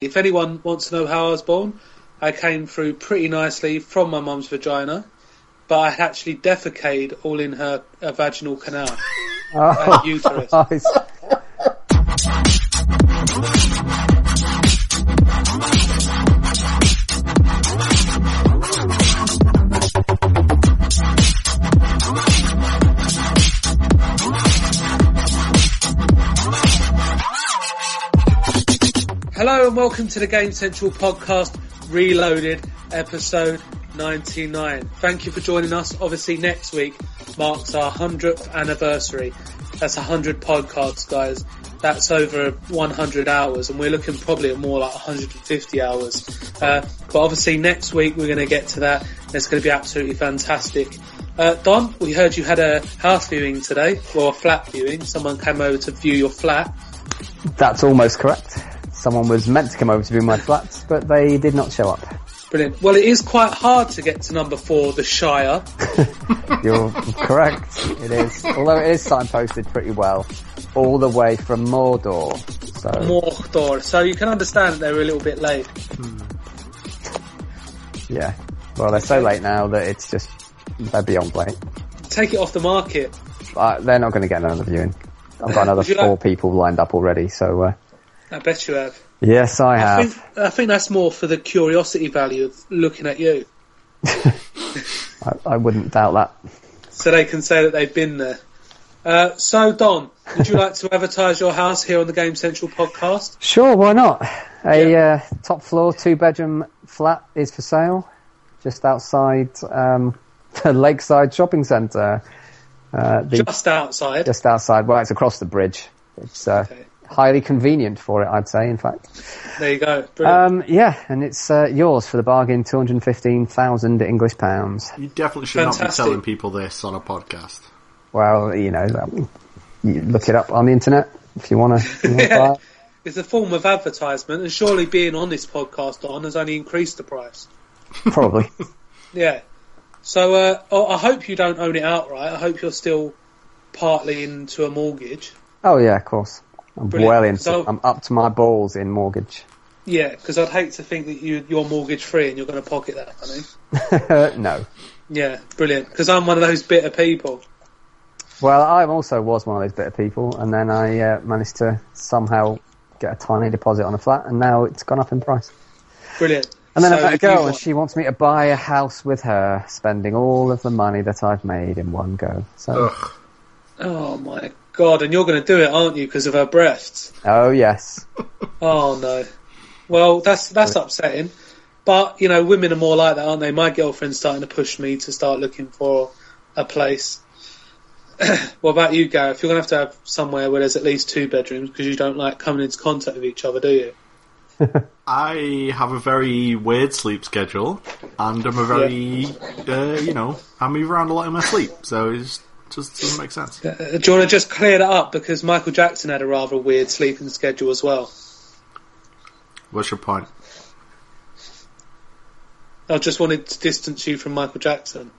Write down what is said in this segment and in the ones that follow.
If anyone wants to know how I was born, I came through pretty nicely from my mum's vagina, but I actually defecated all in her, her vaginal canal Oh, and uterus. Christ. Welcome to the Game Central podcast, Reloaded, episode 99. Thank you for joining us. Obviously, next week marks our 100th anniversary. That's 100 podcasts, guys. That's over 100 hours, and we're looking probably at more like 150 hours. Uh, but obviously, next week we're going to get to that. It's going to be absolutely fantastic. Uh, Don, we heard you had a house viewing today, or a flat viewing. Someone came over to view your flat. That's almost correct. Someone was meant to come over to view my flat, but they did not show up. Brilliant. Well, it is quite hard to get to number four, the Shire. You're correct. It is. Although it is signposted pretty well. All the way from Mordor. So, Mordor. So you can understand they were a little bit late. yeah. Well, they're so late now that it's just, they're beyond late. Take it off the market. Uh, they're not going to get another viewing. I've got another four like- people lined up already, so, uh, I bet you have. yes, I I have. think, I think that's more for the curiosity value of looking at you. I, I wouldn't doubt that. So they can say that they've been there. Uh, so Don, would you like to advertise your house here on the Game Central podcast? Sure, why not? A Yeah. uh, top floor, two bedroom flat is for sale, just outside um, the Lakeside Shopping Centre. Uh, the, Just outside. just outside, well, it's across the bridge. It's uh, Okay. Highly convenient for it, I'd say. In fact, There you go. Um, yeah, and it's uh, yours for the bargain, two hundred fifteen thousand English pounds. You definitely should not be Fantastic. telling people this on a podcast. Well, you know, um, you look it up on the internet if you want to. it's a form of advertisement, and surely being on this podcast, on has only increased the price. Probably. Yeah. So uh, I hope you don't own it outright. I hope you're still partly into a mortgage. Oh yeah, of course. I'm Brilliant. well into. So- I'm up to my balls in mortgage. Yeah, because I'd hate to think that you, you're mortgage free and you're going to pocket that money. no. Yeah, brilliant. Because I'm one of those bitter people. Well, I also was one of those bitter people, and then I uh, managed to somehow get a tiny deposit on a flat, and now it's gone up in price. Brilliant. And then So I met a if you girl, and she wants me to buy a house with her, spending all of the money that I've made in one go. So, Ugh. Oh my god, and you're going to do it, aren't you? Because of her breasts. oh yes, Oh no. Well, that's that's upsetting. But you know, women are more like that, aren't they? My girlfriend's starting to push me to start looking for a place. what about you, Gareth? You're going to have to have somewhere where there's at least two bedrooms because you don't like coming into contact with each other, do you? I have a very weird sleep schedule, and I'm a very, uh, you know, I move around a lot in my sleep, so it just doesn't make sense. Uh, do you want to just clear that up because Michael Jackson had a rather weird sleeping schedule as well. What's your point? I just wanted to distance you from Michael Jackson,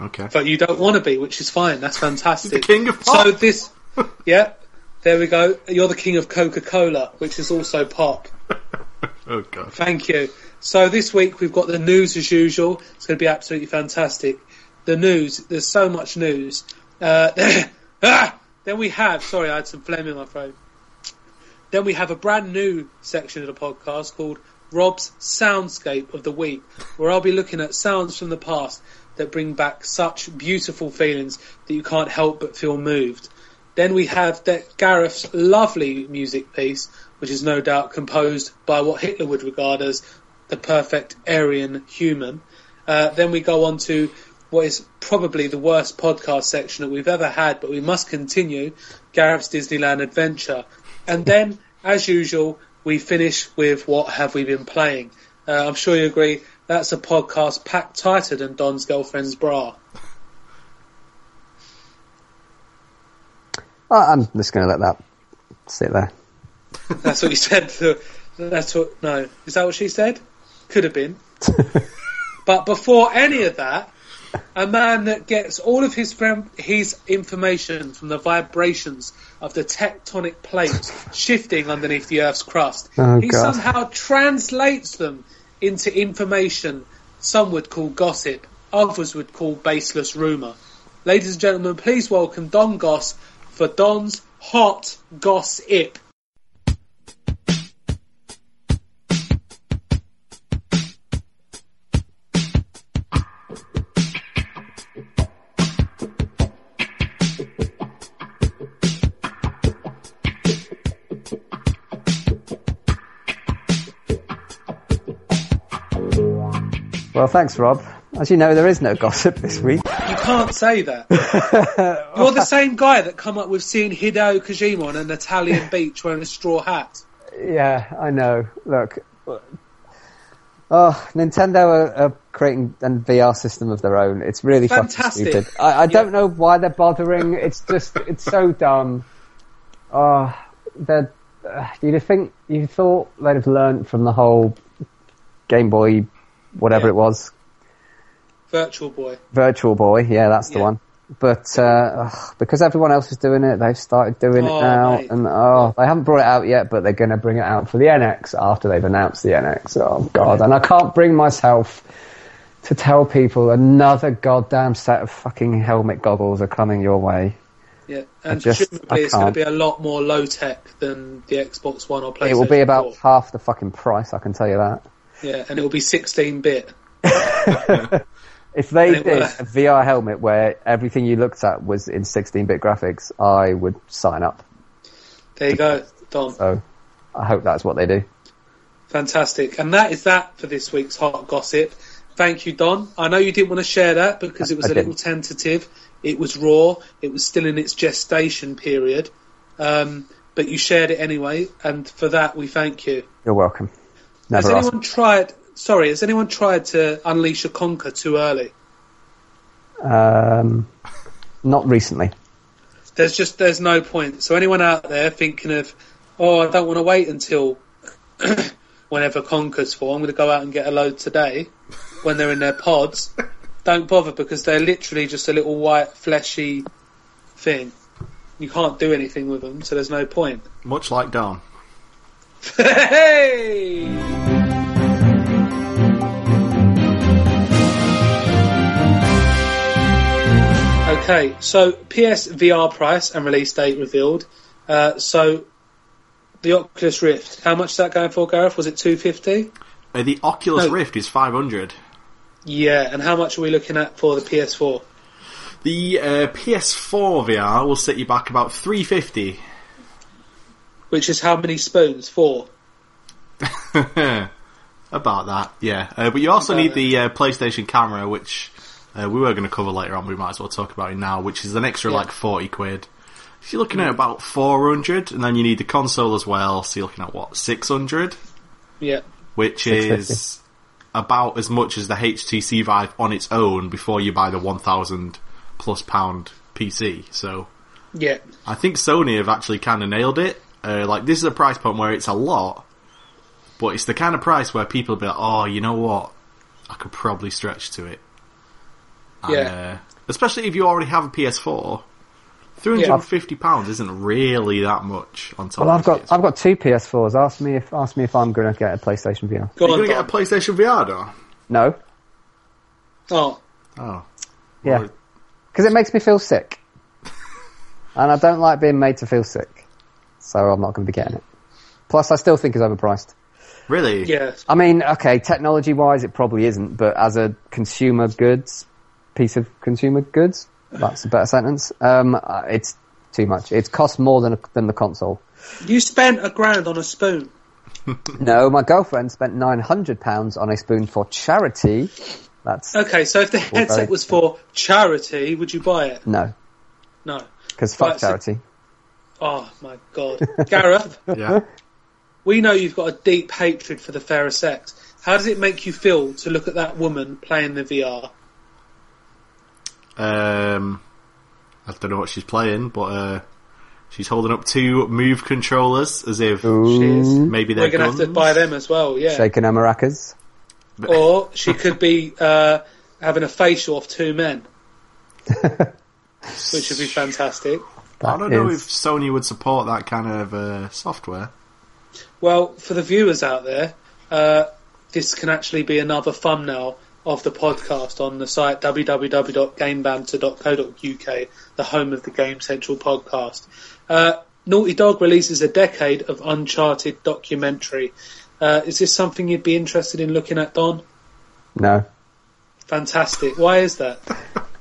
Okay. but you don't want to be, which is fine. That's fantastic. The king of pop. So this, yeah, there we go. You're the king of Coca-Cola, which is also pop. Oh god. Thank you. So this week we've got the news as usual. It's going to be absolutely fantastic. The news. There's so much news. Uh, ah! then we have. Sorry, I had some phlegm in my throat. Then we have a brand new section of the podcast called Rob's Soundscape of the Week, where I'll be looking at sounds from the past that bring back such beautiful feelings that you can't help but feel moved. Then we have De- Gareth's lovely music piece, which is no doubt composed by what Hitler would regard as the perfect Aryan human. Uh, then we go on to what is probably the worst podcast section that we've ever had, but we must continue Gareth's Disneyland adventure. And then, as usual, we finish with what have we been playing. Uh, I'm sure you agree that's a podcast packed tighter than Don's girlfriend's bra. I- I'm just going to let that sit there. That's what you said. to- That's what. No, is that what she said? Could have been. but before any of that, a man that gets all of his his information from the vibrations of the tectonic plates shifting underneath the Earth's crust. Oh, he God. somehow translates them into information some would call gossip, others would call baseless rumour. Ladies and gentlemen, please welcome Don Goss for Don's Hot Gossip. Well, thanks, Rob. As you know, there is no gossip this week. You can't say that. You're the same guy that come up with seeing Hideo Kojima on an Italian beach wearing a straw hat. Yeah, I know. Look, oh, Nintendo are, are creating a VR system of their own. It's really Fantastic. fucking stupid. I, I don't know why they're bothering. It's just, it's so dumb. Oh, they're, uh, you'd think, you thought they'd have learned from the whole Game Boy, whatever Yeah. it was, Virtual Boy. Virtual Boy. Yeah, that's the Yeah. one. But uh, ugh, because everyone else is doing it, they've started doing Oh, it now, mate. and oh, they haven't brought it out yet, but they're going to bring it out for the NX after they've announced the NX. Oh god! And I can't bring myself to tell people another goddamn set of fucking helmet goggles are coming your way. Yeah, and just- presumably it's going to be a lot more low tech than the Xbox One or PlayStation. it will be about 4. half the fucking price. I can tell you that. Yeah, and it will be 16 bit. If they did a VR helmet where everything you looked at was in 16-bit graphics, I would sign up. There you go, Don. So I hope that's what they do. Fantastic. And that is that for this week's hot gossip. Thank you, Don. I know you didn't want to share that because it was I a little didn't. tentative. It was raw. It was still in its gestation period. Um, but you shared it anyway, and for that we thank you. You're welcome. Has Never asked. anyone tried? Sorry, has anyone tried to unleash a conker too early? Um, not recently. There's just there's no point. So anyone out there thinking of, oh, I don't want to wait until whenever conker's for. I'm going to go out and get a load today when they're in their pods. Don't bother because they're literally just a little white fleshy thing. You can't do anything with them, so there's no point. Much like Dawn. Hey! Okay, so PS VR price and release date revealed. Uh, so the Oculus Rift, how much is that going for, Gareth? Was it two fifty? Uh, the Oculus No. Rift is 500. Yeah, and how much are we looking at for the PS4? The uh, PS4 VR will set you back about 350. Which is how many spoons? Four. About that, yeah. Uh, but you also About need it. the uh, PlayStation camera, which uh, we were going to cover later on. We might as well talk about it now, which is an extra Yeah. like 40 quid. So you're looking at about 400, and then you need the console as well. So you're looking at what 600, Yeah. which is about as much as the HTC Vive on its own before you buy the 1,000 plus pound PC. So Yeah. I think Sony have actually kind of nailed it. Uh, like this is a price point where it's a lot, but it's the kind of price where people be like, "Oh, you know what? I could probably stretch to it." And, Yeah. uh, especially if you already have a PS4, three hundred and fifty pounds isn't really that much on top. Well, of I've got PS4. I've got two PS4s. Ask me if ask me if I'm going to get a PlayStation VR. Go You're on, gonna get a PlayStation VR, though. No, Oh, Oh, yeah, Well, because it makes me feel sick, and I don't like being made to feel sick, so I'm not going to be getting it. Plus, I still think it's overpriced. really? Yes. I mean, okay, technology wise, it probably isn't, but as a consumer goods piece of consumer goods, that's a better sentence. Um, uh, it's too much. It costs more than than the console. You spent a grand on a spoon. No, my girlfriend spent nine hundred pounds on a spoon for charity. That's Okay, so if the headset very- was for charity, would you buy it? no, No. because fuck Right, so- charity. Oh my god. Gareth, Yeah. we know you've got a deep hatred for the fairer sex. How does it make you feel to look at that woman playing the VR? Um, I don't know what she's playing, but uh, she's holding up two Move controllers as if She maybe they're We're going to have to buy them as well, yeah. Shaking her maracas. Or she could be uh, having a facial of two men, which would be fantastic. I don't know if Sony would support that kind of uh, software. Well, for the viewers out there, uh, this can actually be another thumbnail of the podcast on the site www.gamebanter.co.uk, the home of the Game Central podcast. Uh, Naughty Dog releases a decade of Uncharted documentary. Uh, is this something you'd be interested in looking at, Don? No. Fantastic. Why is that?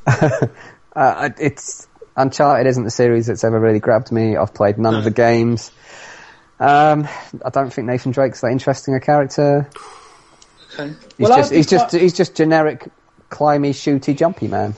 Uh, it's Uncharted isn't the series that's ever really grabbed me. I've played none of the games. Um, I don't think Nathan Drake's that interesting a character. Okay. He's Well, just I'd be he's just he's just generic climby, shooty, jumpy man.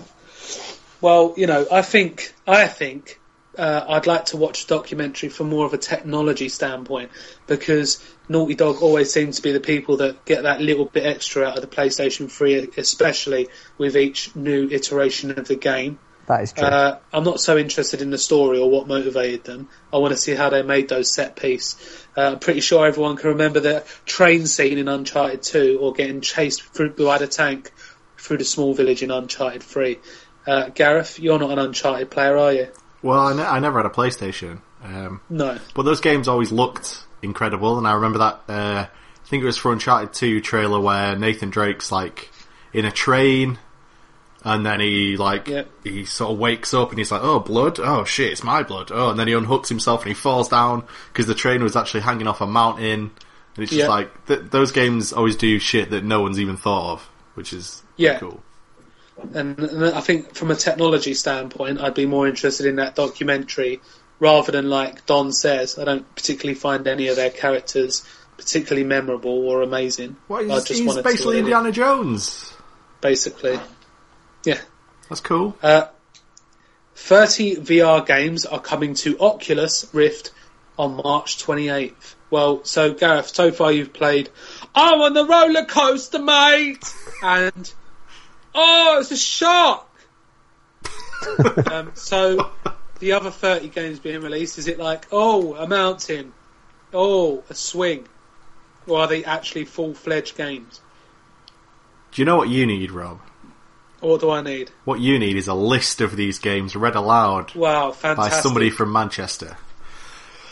Well, you know, I think I think uh, I'd like to watch a documentary from more of a technology standpoint because Naughty Dog always seems to be the people that get that little bit extra out of the PlayStation 3, especially with each new iteration of the game. That is true. Uh, I'm not so interested in the story or what motivated them. I want to see how they made those set piece. Uh, I'm pretty sure everyone can remember the train scene in Uncharted 2 or getting chased through by the tank through the small village in Uncharted 3. Uh, Gareth, you're not an Uncharted player, are you? Well, I, ne- I never had a PlayStation, um, No. but those games always looked incredible, and I remember that. Uh, I think it was for Uncharted Two trailer where Nathan Drake's like in a train, and then he like Yep. he sort of wakes up and he's like, "Oh, blood! Oh shit, it's my blood!" Oh, and then he unhooks himself and he falls down because the train was actually hanging off a mountain, and it's just Yeah. like th- those games always do shit that no one's even thought of, which is Yeah. cool. And, and I think from a technology standpoint, I'd be more interested in that documentary rather than like Don says. I don't particularly find any of their characters particularly memorable or amazing. Well, I he's, just he's basically what Indiana Jones. basically. Yeah. That's cool. Uh, 30 VR games are coming to Oculus Rift on March 28th. Well, so Gareth, so far you've played I'm on the roller coaster, mate! And Oh, it's a shark! um, so the other 30 games being released, is it like, oh, a mountain? Oh, a swing? Or are they actually full fledged games? Do you know what you need, Rob? Or what do I need? What you need is a list of these games read aloud Wow, fantastic. by somebody from Manchester.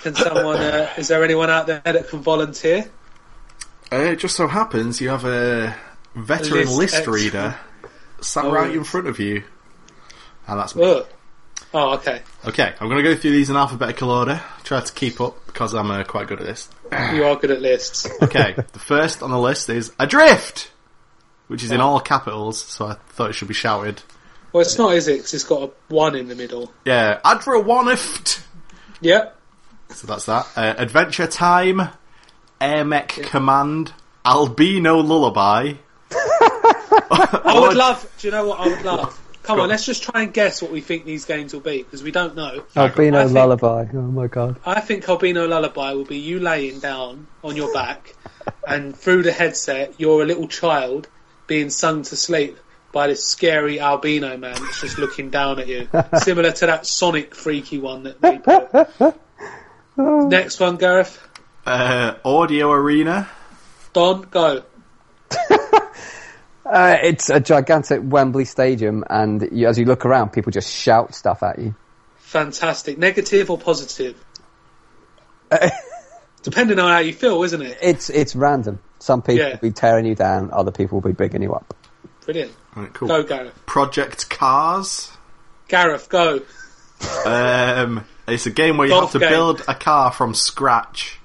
Can someone, uh, is there anyone out there that can volunteer? Uh, it just so happens you have a veteran List list, reader sat Oh. right in front of you. And that's me. Ugh. Oh, okay. Okay, I'm going to go through these in alphabetical order. Try to keep up because I'm uh, quite good at this. You are good at lists. Okay, the first on the list is Adrift! Which is in all capitals, so I thought it should be shouted. Well, it's not, is it? 'Cause it's got a one in the middle. Yeah, Adra Yep. So that's that. Uh, Adventure Time, AirMech Command, Albino Lullaby. I would love. Do you know what I would love? Come on, on. let's just try and guess what we think these games will be because we don't know. Albino think- lullaby. Oh my god. I think Albino Lullaby will be you laying down on your back, and through the headset, you're a little child being sung to sleep by this scary albino man that's just looking down at you, similar to that Sonic freaky one that we put. Next one, Gareth. Uh, Audio Arena. Don, go. Uh, it's a gigantic Wembley Stadium, and you, as you look around, people just shout stuff at you. Fantastic. Negative or positive? Depending on how you feel, isn't it? It's it's random. Some people Yeah. will be tearing you down, other people will be bigging you up. Brilliant. Right, cool. Go, Gareth. Project Cars. Gareth, go. Um, it's a game where you Golf have to game. build a car from scratch,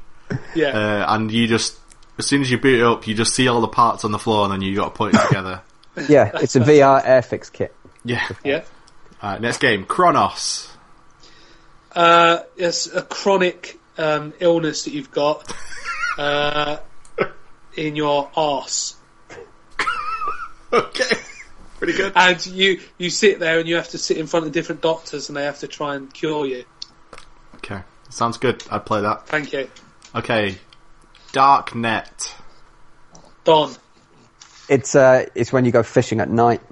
Yeah. uh, and you just as soon as you boot it up, you just see all the parts on the floor, and then you got to put it together. Yeah, it's a VR Airfix kit. yeah. yeah. Alright, next game, Chronos. Uh, it's a chronic um, illness that you've got uh, in your arse. Okay, pretty good. And you, you sit there and you have to sit in front of different doctors and they have to try and cure you. Okay, sounds good. I'd play that. Thank you. Okay, Dark Net. Don. It's uh, it's when you go fishing at night.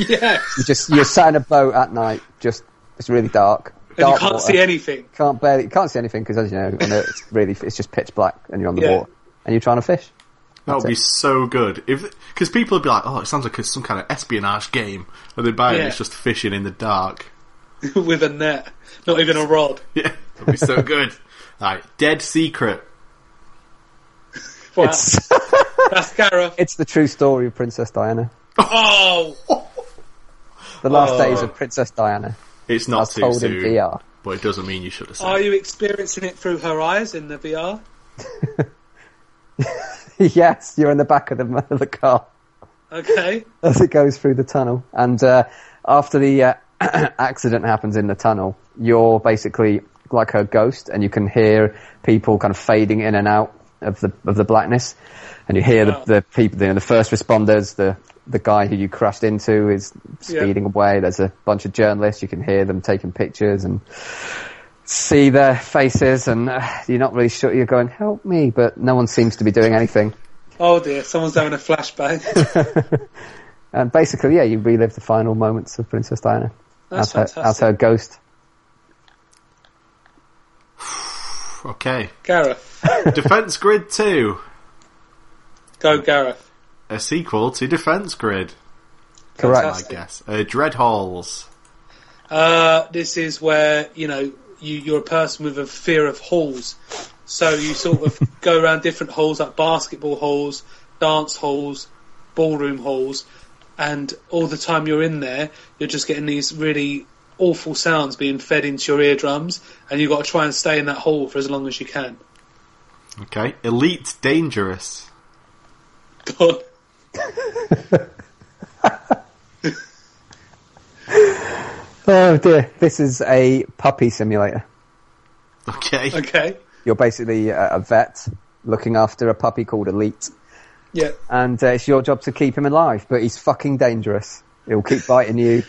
Yes. You just you're sat in a boat at night. Just it's really dark. And you can't water. see anything. Can't barely can't see anything because as you know, on it's really it's just pitch black and you're on the Yeah. water and you're trying to fish. That would be it. so good if because people would be like, "Oh, it sounds like some kind of espionage game," and they buy it, Yeah. it's just fishing in the dark. with a net, not even a rod. Yeah, that'd be so good. All right, Dead Secret. Wow, It's that's Gareth. it's the true story of Princess Diana. Oh, The last Oh. days of Princess Diana. It's not As too told in soon, VR. but it doesn't mean you should have said. are you experiencing it through her eyes in the VR? yes, you're in the back of the, of the car Okay. as it goes through the tunnel. And uh, after the uh, accident happens in the tunnel, you're basically like a ghost, and you can hear people kind of fading in and out of the of the blackness, and you hear Wow. the, the people, the, the first responders, the the guy who you crashed into is speeding away. There's a bunch of journalists. You can hear them taking pictures and see their faces, and uh, you're not really sure. You're going, "Help me!" but no one seems to be doing anything. Oh dear, someone's having a flashback. And basically, yeah, you relive the final moments of Princess Diana That's as her, as her ghost. Okay, Gareth, Defense Grid Two, go Gareth. a sequel to Defense Grid. Correct. I guess. Uh, Dread Halls. Uh, this is where you know you, you're a person with a fear of halls, so you sort of go around different halls like basketball halls, dance halls, ballroom halls, and all the time you're in there, you're just getting these really awful sounds being fed into your eardrums, and you've got to try and stay in that hole for as long as you can. Okay, Elite Dangerous. God, Oh dear, this is a puppy simulator. Okay. okay, You're basically a, a vet looking after a puppy called Elite, yeah, and uh, it's your job to keep him alive. But he's fucking dangerous. He'll keep biting you.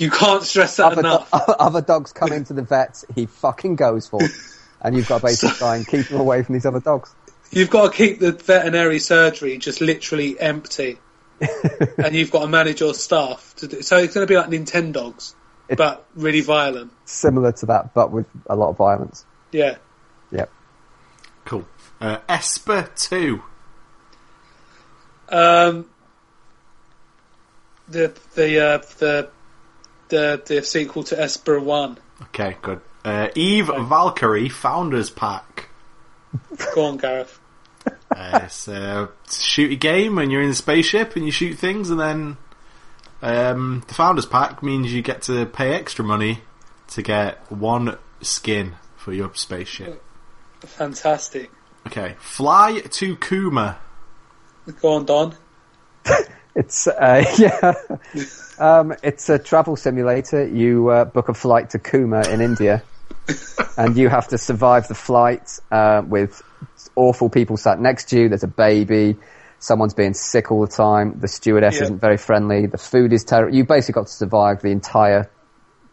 You can't stress that Other, do- enough. other dogs come into the vet, he fucking goes for, it. and you've got to basically try and keep him away from these other dogs. You've got to keep the veterinary surgery just literally empty, and you've got to manage your staff. To do, so it's going to be like Nintendogs, It- but really violent. Similar to that, but with a lot of violence. Yeah. Yep. Cool. Uh, Esper 2. Um, the the uh, the the the sequel to Esper One. Okay, good. Uh, Eve Valkyrie Founders Pack. Go on, Gareth. Uh, it's a shooty game and you're in the spaceship and you shoot things and then um, the Founders Pack means you get to pay extra money to get one skin for your spaceship. Fantastic. Okay, Fly to Kuma. Go on, Don. It's uh, yeah, um, it's a travel simulator. You uh, book a flight to Kuma in India, and you have to survive the flight uh, with awful people sat next to you. There's a baby. Someone's being sick all the time. The stewardess Yeah. isn't very friendly. The food is terrible. You basically got to survive the entire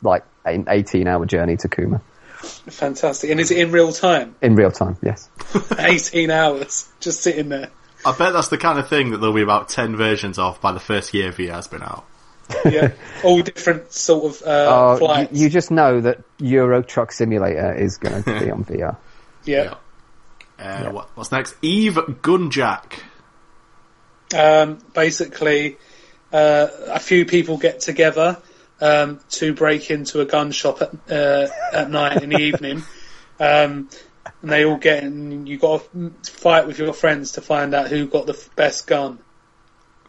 like an 18 hour journey to Kuma Fantastic. And is it in real time? in real time. Yes. 18 hours, just sitting there. I bet that's the kind of thing that there'll be about 10 versions of by the first year VR's been out. Yeah. All different sort of uh, Oh, you, flights. you just know that Euro Truck Simulator is going to be on VR. yeah. Uh, what, what's next? Eve Gunjack. um, basically uh, a few people get together um, to break into a gun shop at, uh, at night in the evening. Um, and they all get in, you got to fight with your friends to find out who got the f- best gun.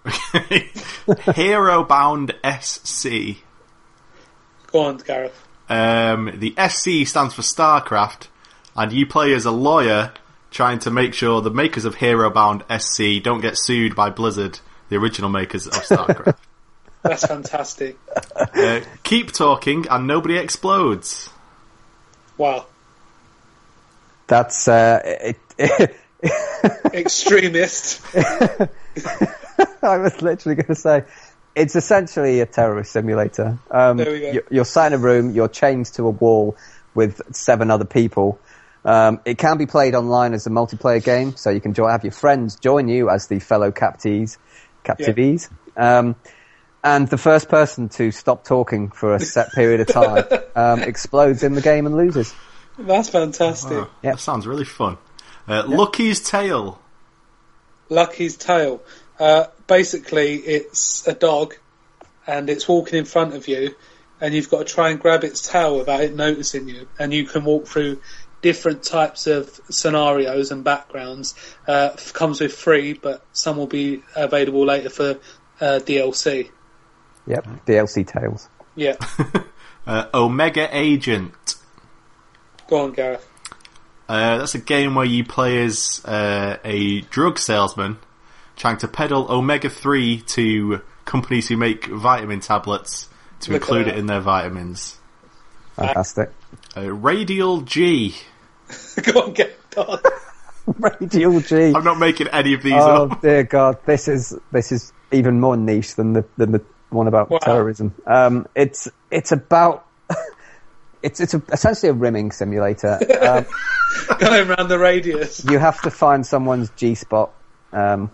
Hero Bound SC. Go on, Gareth. Um, the SC stands for StarCraft, and you play as a lawyer trying to make sure the makers of Hero Bound SC don't get sued by Blizzard, the original makers of StarCraft. That's fantastic. uh, keep talking and nobody explodes. Wow. That's uh, it, Extremist. I was literally going to say, it's essentially a terrorist simulator. Um, There we go. you- You're sat in a room, you're chained to a wall with seven other people. Um, it can be played online as a multiplayer game, so you can jo- have your friends join you as the fellow captives, captivees. Um, and the first person to stop talking for a set period of time um, explodes in the game and loses. That's fantastic. Oh, Yep. That sounds really fun. Uh, Lucky's Tale. Lucky's Tale. Uh, basically, it's a dog, and it's walking in front of you, and you've got to try and grab its tail without it noticing you, and you can walk through different types of scenarios and backgrounds. Uh, comes with free, but some will be available later for uh, DLC. Yep, DLC Tales. Yeah, Uh, Omega Agent. go on, Gareth. Uh, that's a game where you play as uh, a drug salesman trying to peddle omega 3 to companies who make vitamin tablets to Look include it in their vitamins. Fantastic. Uh, Radial G. go on, get done. Radial G. I'm not making any of these Oh up. dear God, this is this is even more niche than the than the one about Wow. terrorism. Um, it's it's about it's it's a, essentially a rimming simulator. Um, Going around the radius. you have to find someone's G spot. Um,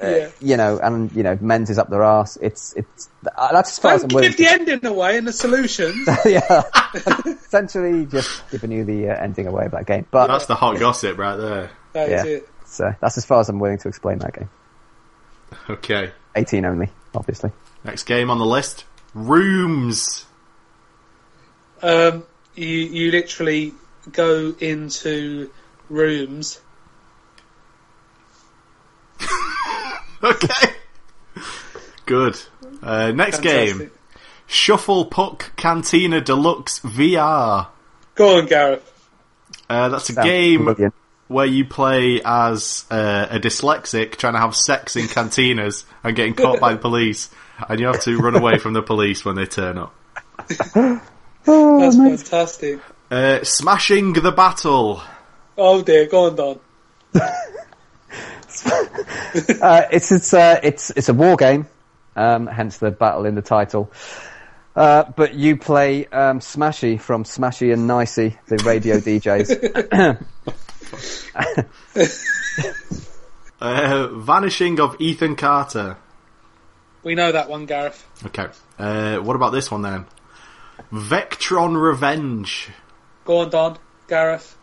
Yeah. you know, and you know, men's is up their arse. It's it's uh, that's as far as Don't I'm willing. give the ending away and the solutions. Yeah, essentially just giving you the uh, ending away of that game. But That's the hot gossip right there. That is Yeah. it. so that's as far as I'm willing to explain that game. Okay. 18 only, obviously. Next game on the list Rooms. Um, you you literally go into rooms. Okay. Good. Uh, next game Shufflepuck Cantina Deluxe VR. Go on, Gareth. Uh, that's a Sounds game brilliant. where you play as uh, a dyslexic trying to have sex in cantinas and getting caught by the police, and you have to run away from the police when they turn up. Oh, That's amazing. fantastic. Uh, smashing the battle. Oh dear, go on, Don. Uh, it's it's uh, it's it's a war game, um, hence the battle in the title. Uh, but you play um, Smashie from Smashie and Nicey, the radio DJs. Uh, vanishing of Ethan Carter. We know that one, Gareth. Okay. Uh, what about this one then? Vektron Revenge. Go on, Don. Gareth.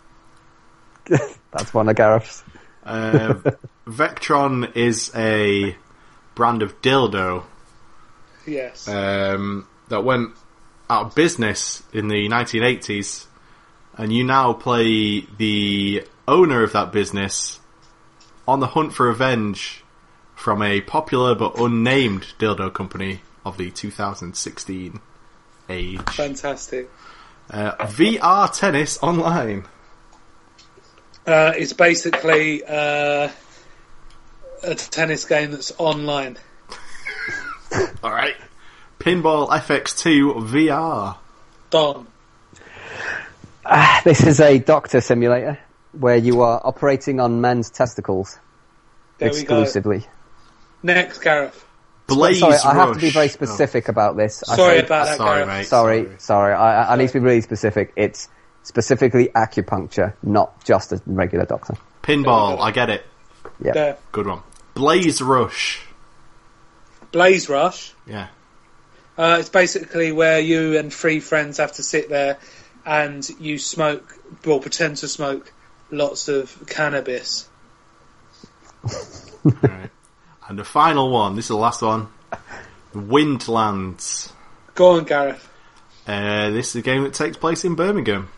That's one of Gareth's. Uh, Vektron is a brand of dildo Yes. um, that went out of business in the 1980s, and you now play the owner of that business on the hunt for revenge from a popular but unnamed dildo company of the 2016 age. Fantastic. Uh, VR tennis online. Uh, it's basically uh, a tennis game that's online. All right. Pinball FX2 VR. Don. This is a doctor simulator where you are operating on men's testicles There exclusively. we go. Next, Gareth. Blaze Sorry, I have to be Rush. very Oh, specific about this. I Sorry say- about that, sorry, Gareth. mate. Sorry, sorry. I, I- I need to be really specific. It's specifically acupuncture, not just a regular doctor. Pinball, I get it. Yeah. There. Good one. Blaze Rush. Blaze Rush. Yeah. Uh, it's basically where you and three friends have to sit there and you smoke, well, pretend to smoke lots of cannabis. Alright. And the final one, this is the last one. Windlands. Go on, Gareth. Uh, this is a game that takes place in Birmingham.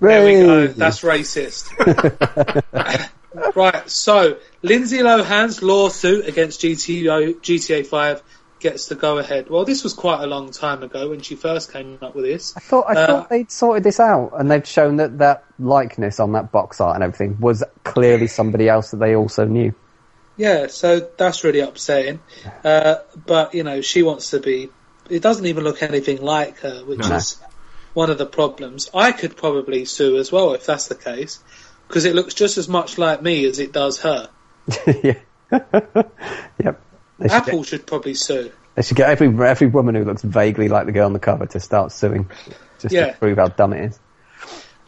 There we go. That's racist. right. So Lindsay Lohan's lawsuit against GTO, GTA 5 gets the go ahead. Well, this was quite a long time ago when she first came up with this. I thought I Uh, thought they'd sorted this out, and they've shown that that likeness on that box art and everything was clearly somebody else that they also knew. Yeah, so that's really upsetting. Uh, but you know, she wants to be. It doesn't even look anything like her, which No. is one of the problems. I could probably sue as well if that's the case, because it looks just as much like me as it does her. yeah. yep. They should, Apple get, should probably sue. they should get every every woman who looks vaguely like the girl on the cover to start suing, just Yeah. to prove how dumb it is.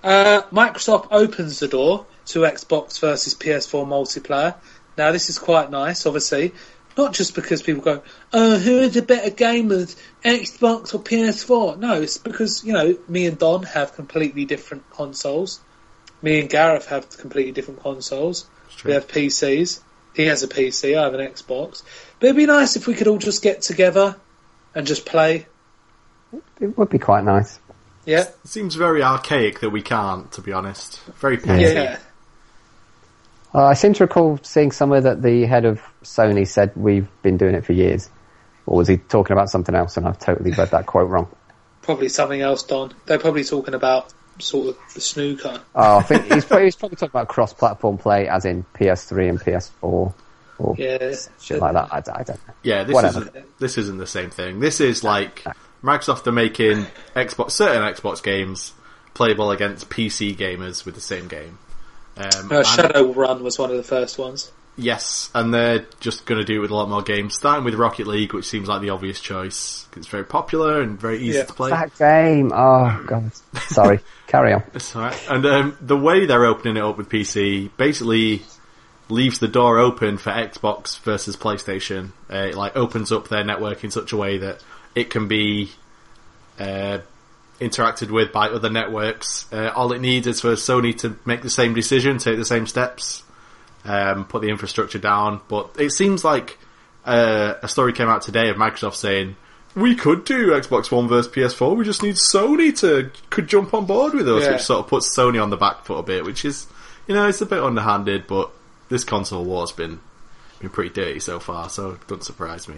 Uh, Microsoft opens the door to Xbox versus PS4 multiplayer. Now, this is quite nice, obviously. Not just because people go, oh, who are the better gamers, Xbox or PS4? No, it's because, you know, me and Don have completely different consoles. Me and Gareth have completely different consoles. We have PCs. He has a PC. I have an Xbox. But it'd be nice if we could all just get together and just play. It would be quite nice. Yeah, It seems very archaic that we can't, to be honest. Very petty. yeah. Uh, I seem to recall seeing somewhere that the head of Sony said we've been doing it for years. Or was he talking about something else and I've totally read that quote wrong? Probably something else, Don. They're probably talking about sort of the snooker. Oh, I think he's, probably- he's probably talking about cross-platform play as in PS3 and PS4 or Yeah. shit like that. I, d- I don't know. Yeah, this Whatever. isn't this isn't the same thing. This is like Microsoft are making Xbox certain Xbox games playable against PC gamers with the same game. Um, Uh, and- Shadow Run was one of the first ones. yes, and they're just going to do it with a lot more games, starting with Rocket League, which seems like the obvious choice 'cause it's very popular and very easy Yeah. to play. That game. Oh, God. Sorry. Carry on. It's alright. And um, the way they're opening it up with PC basically leaves the door open for Xbox versus PlayStation. Uh, it like opens up their network in such a way that it can be uh, interacted with by other networks. Uh, all it needs is for Sony to make the same decision, take the same steps, um, put the infrastructure down. But it seems like uh, a story came out today of Microsoft saying we could do Xbox One versus PS4. We just need Sony to could jump on board with us, Yeah. which sort of puts Sony on the back foot a bit. Which is, you know, it's a bit underhanded, but this console war's been been pretty dirty so far, so it doesn't surprise me.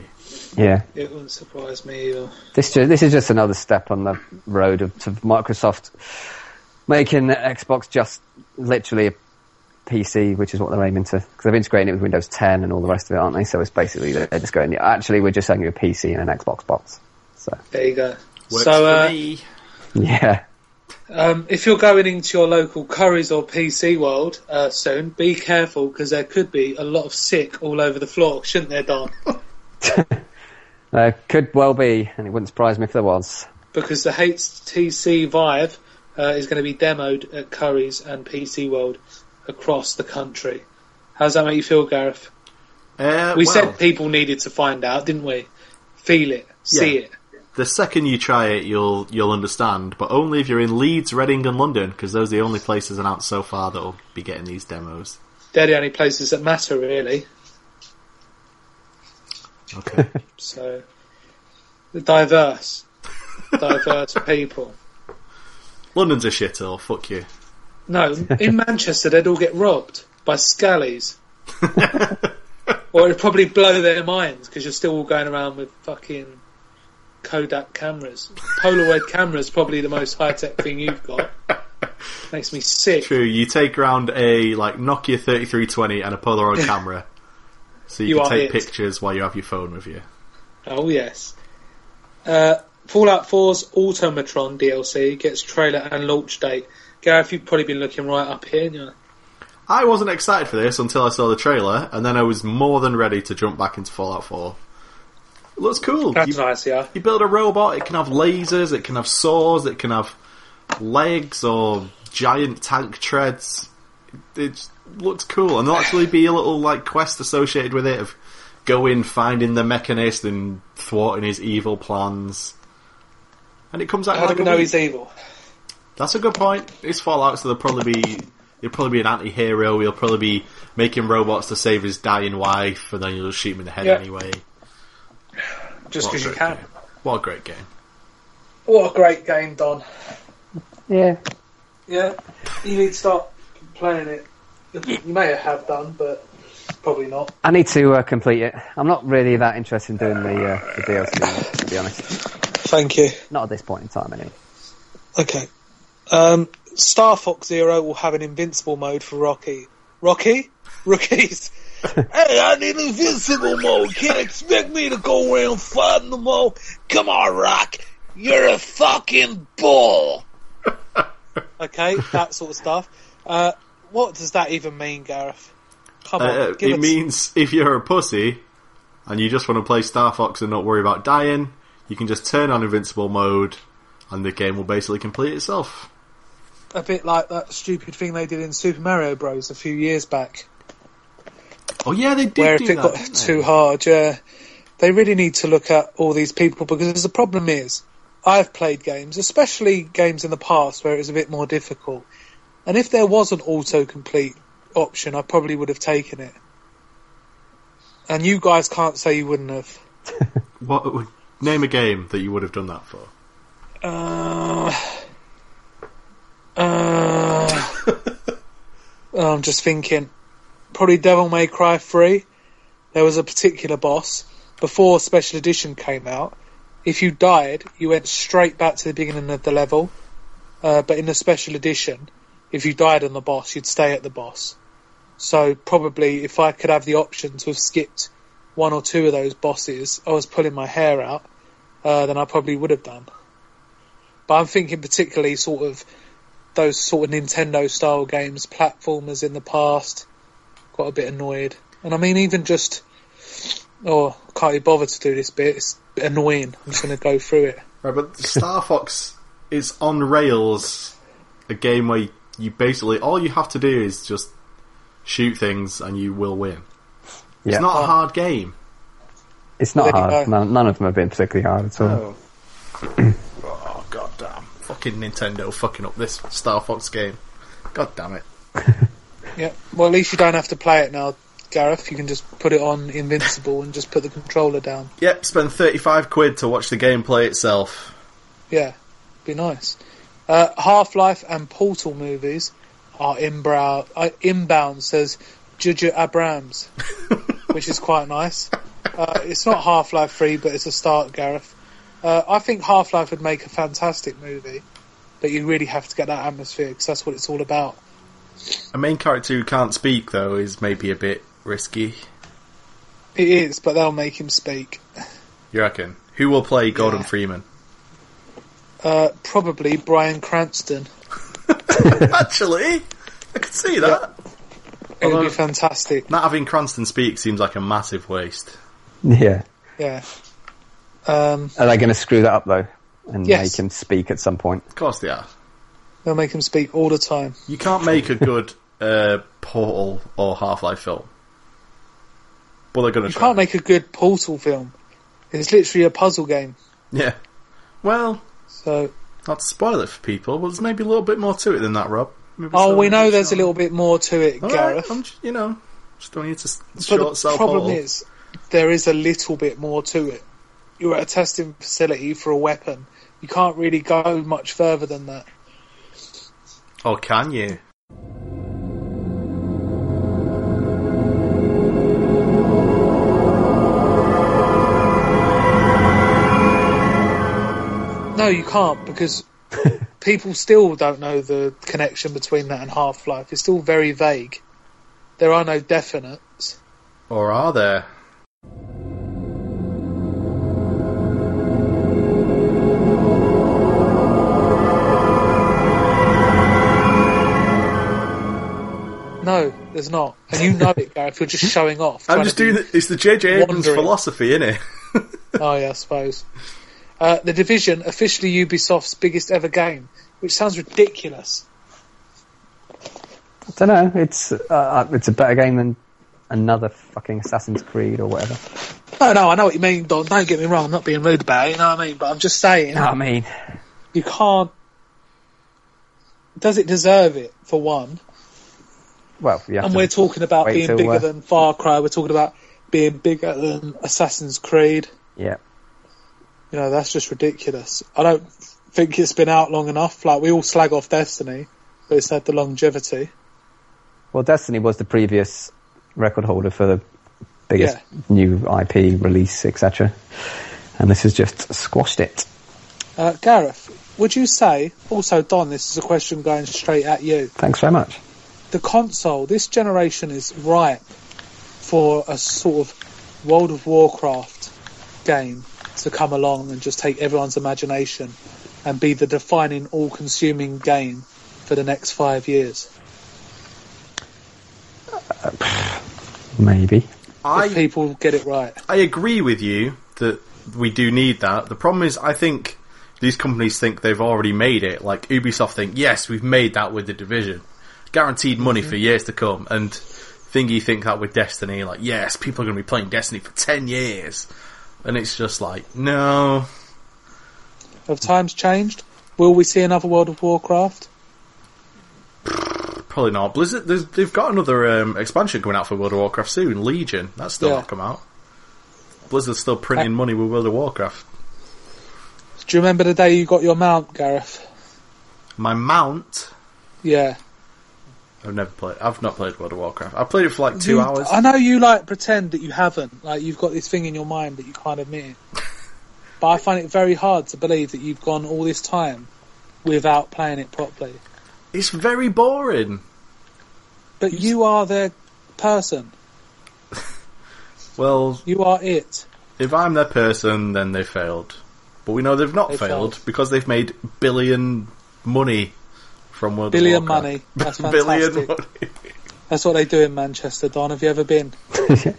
Yeah. It wouldn't surprise me either. This ju- this is just another step on the road of to Microsoft making Xbox just literally a PC, which is what they're aiming to. Because they've integrated it with Windows 10 and all the rest of it, aren't they? So it's basically they're just going. Actually, we're just selling you a PC and an Xbox box. So There you go. Works so, uh, for me. yeah, Um, if you're going into your local Curry's or PC World uh, soon, be careful because there could be a lot of sick all over the floor, shouldn't there, Don? uh, could well be, and it wouldn't surprise me if there was. because the HTC Vive uh, is going to be demoed at Curry's and PC World across the country. How does that make you feel, Gareth? Uh, We well, said people needed to find out, didn't we? Feel it, see Yeah. it. The second you try it, you'll you'll understand, but only if you're in Leeds, Reading, and London, because those are the only places announced so far that'll be getting these demos. They're the only places that matter, really. Okay. So, The diverse, diverse people. London's a shithole. Fuck you. No, in Manchester they'd all get robbed by scallies. or it'd probably blow their minds because you're still all going around with fucking Kodak cameras. Polaroid cameras probably the most high tech thing you've got. Makes me sick. True. You take around a like Nokia 3320 and a Polaroid camera, so you, You can are take it. pictures while you have your phone with you. Oh yes. Uh, Fallout 4's Automatron DLC gets trailer and launch date. Gareth, you've probably been looking right up here. haven't you? I wasn't excited for this until I saw the trailer, and then I was more than ready to jump back into Fallout 4. It looks cool. That's You- nice, yeah. You build a robot, it can have lasers, it can have saws, it can have legs or giant tank treads. It looks cool, and there'll actually be a little like quest associated with it of going, finding the mechanist, and thwarting his evil plans. And it comes out. How do we know he's evil? That's a good point. It's Fallout, so there'll probably be he'll probably be an anti-hero. He'll probably be making robots to save his dying wife, and then you'll shoot him in the head Yeah. anyway. Just because you can. game. What a great game. What a great game, Don. Yeah. Yeah, you need to start playing it. You may have done, but probably not. I need to uh, complete it. I'm not really that interested in doing the, uh, the DLC, to be honest. Thank you. Not at this point in time, anyway. Okay. Um, Star Fox Zero will have an invincible mode for Rocky. Rocky? Rookies. Hey, I need invincible mode. Can't expect me to go around fighting them all. Come on, Rock. You're a fucking bull. okay, that sort of stuff. Uh, what does that even mean, Gareth? Come on, Uh, it us- means if you're a pussy and you just want to play Star Fox and not worry about dying, you can just turn on invincible mode, and the game will basically complete itself. a bit like that stupid thing they did in Super Mario Bros. a few years back. Oh yeah, they did where do if it that. got too they? hard, yeah. They really need to look at all these people because the problem is, I've played games, especially games in the past where it was a bit more difficult. And if there was an autocomplete option, I probably would have taken it. And you guys can't say you wouldn't have. What? Name a game that you would have done that for. Uh, uh, I'm just thinking. Probably Devil May Cry 3. There was a particular boss before Special Edition came out. If you died, you went straight back to the beginning of the level. Uh, but in the Special Edition, if you died on the boss, you'd stay at the boss. So probably if I could have the option to have skipped one or two of those bosses, I was pulling my hair out, uh, then I probably would have done. But I'm thinking particularly sort of those sort of Nintendo style games, platformers in the past. Got a bit annoyed, and I mean even just oh, can't be bothered to do this bit. It's annoying. I'm just going to go through it. Right, but Star Fox is on rails. A game where you basically all you have to do is just shoot things and you will win. Yeah. It's not a oh. hard game. It's not hard. None, none of them have been particularly hard at all. oh, oh god damn! Fucking Nintendo fucking up this Star Fox game. God damn it! Yeah. Well, at least you don't have to play it now, Gareth. You can just put it on Invincible and just put the controller down. Yep, spend thirty-five quid to watch the gameplay itself. Yeah, be nice. Uh, Half Life and Portal movies are inbound. Uh, inbound says Juju Abrams, which is quite nice. Uh, it's not Half Life Three, but it's a start, Gareth. Uh, I think Half Life would make a fantastic movie, but you really have to get that atmosphere because that's what it's all about. A main character who can't speak though is maybe a bit risky. It is, but they'll make him speak. You reckon? Who will play Gordon Yeah. Freeman? Uh, probably Bryan Cranston. Actually, I could see that. It would be fantastic. Not having Cranston speak seems like a massive waste. Yeah. Yeah. Um, Are they going to screw that up though, and Yes. make him speak at some point? Of course they are. They'll make him speak all the time. You can't make a good uh, Portal or Half Life film. But they're going to You try. can't make a good Portal film. It's literally a puzzle game. Yeah. Well, So, not to spoil it for people, but there's maybe a little bit more to it than that, Rob. Maybe oh, we know there's a little bit more to it, All right, Gareth. I'm you know, just don't need to but short the problem is, there is a little bit more to it. You're at a testing facility for a weapon. You can't really go much further than that. Or can you? No, you can't because people still don't know the connection between that and Half Life. It's still very vague. There are no definites. Or are there? No, there's not. And you know it, Gareth. You're just showing off. I'm just doing the, it's the J.J. Abrams wandering. philosophy, innit? Oh yeah, I suppose. Uh, the Division, officially Ubisoft's biggest ever game, which sounds ridiculous. I don't know. It's uh, it's a better game than another fucking Assassin's Creed or whatever. No, no, I know what you mean, Don. Don't get me wrong. I'm not being rude about it. You know what I mean? But I'm just saying, I mean, you can't. Does it deserve it? For one, well, and we're talking about being till, bigger uh, than Far Cry. We're talking about being bigger than Assassin's Creed. yeah. You know, that's just ridiculous. I don't think it's been out long enough. Like we all slag off Destiny, but it's had the longevity. Well, Destiny was the previous record holder for the biggest Yeah. new IP release, etc. And this has just squashed it. Uh, Gareth, would you say, also Don, this is a question going straight at you. Thanks very much. The console, this generation is ripe for a sort of World of Warcraft game to come along and just take everyone's imagination and be the defining all-consuming game for the next five years. Maybe. If I people get it right. I agree with you that we do need that. The problem is, I think these companies think they've already made it. Like Ubisoft think, yes, we've made that with the division, guaranteed money for years to come. And Thingy think that with Destiny, like, yes, people are going to be playing Destiny for ten years, and it's just like, no, Have times changed? Will we see another World of Warcraft? Probably not. Blizzard, they've got another um, expansion coming out for World of Warcraft soon. Legion. That's still Yeah. not come out. Blizzard's still printing money with World of Warcraft. Do you remember the day you got your mount, Gareth? My mount. Yeah. I've never played. I've not played World of Warcraft. I played it for like two You- hours. I know you like pretend that you haven't. Like you've got this thing in your mind that you can't admit it. but I find it very hard to believe that you've gone all this time without playing it properly. It's very boring. But you are their person. Well, You are it. if I'm their person, then they failed. But we know they've not They failed failed. because they've made billion money from World Billion of Warcraft. money. That's billion fantastic. money. That's what they do in Manchester, Don. Have you ever been?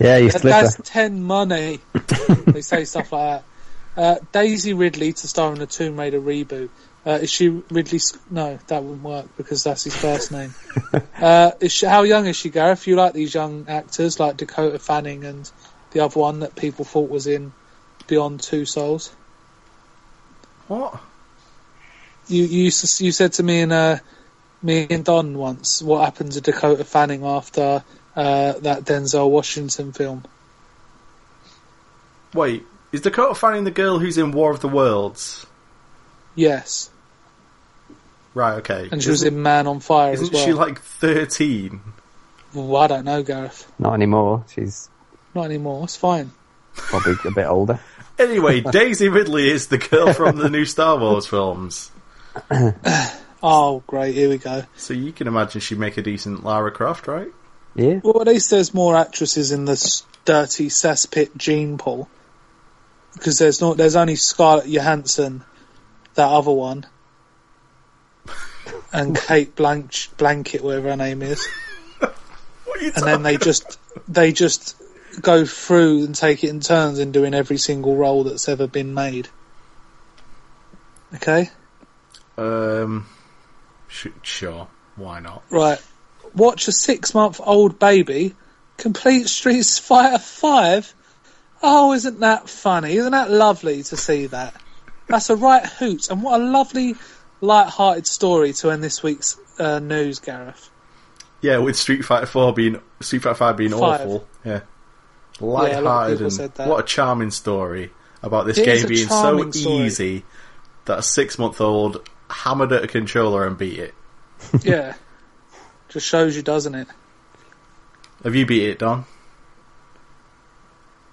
Yeah, you That- slipper. That's ten money. they say stuff like that. Uh, Daisy Ridley to star in the Tomb Raider reboot. Uh, is she Ridley? No, that wouldn't work because that's his first name. uh, is she, how young is she, Gareth? You like these young actors like Dakota Fanning and the other one that people thought was in Beyond Two Souls? What? You you you said to me and uh, me and Don once what happened to Dakota Fanning after uh, that Denzel Washington film. Wait, is Dakota Fanning the girl who's in War of the Worlds? Yes, Right. Okay. and she was Isn't- in Man on Fire Isn't as well. she like thirteen? Well, I don't know, Gareth. Not anymore. She's Not anymore. It's fine. probably a bit older. Anyway, Daisy Ridley is the girl from the new Star Wars films. Oh, great. Here we go. So you can imagine she'd make a decent Lara Croft, right? Yeah. Well, at least there's more actresses in this dirty cesspit gene pool. Because there's not. There's only Scarlett Johansson, that other one, and Kate Blanch Blanket, whatever her name is. What are you and then they just they just go through and take it in turns in doing every single role that's ever been made. Okay, Um, sh- sure, why not? right. Watch a six-month-old baby complete Street Fighter Five. Oh, isn't that funny? Isn't that lovely to see that? That's a right hoot, and what a lovely, light-hearted story to end this week's uh, news, Gareth. Yeah, with Street Fighter Four being Street Fighter Five being Five. awful. Yeah, a lot of light-hearted people and what a charming story about this It is game being so story. easy that a six-month-old hammered at a controller and beat it. yeah, just shows you, doesn't it? Have you beat it, Don?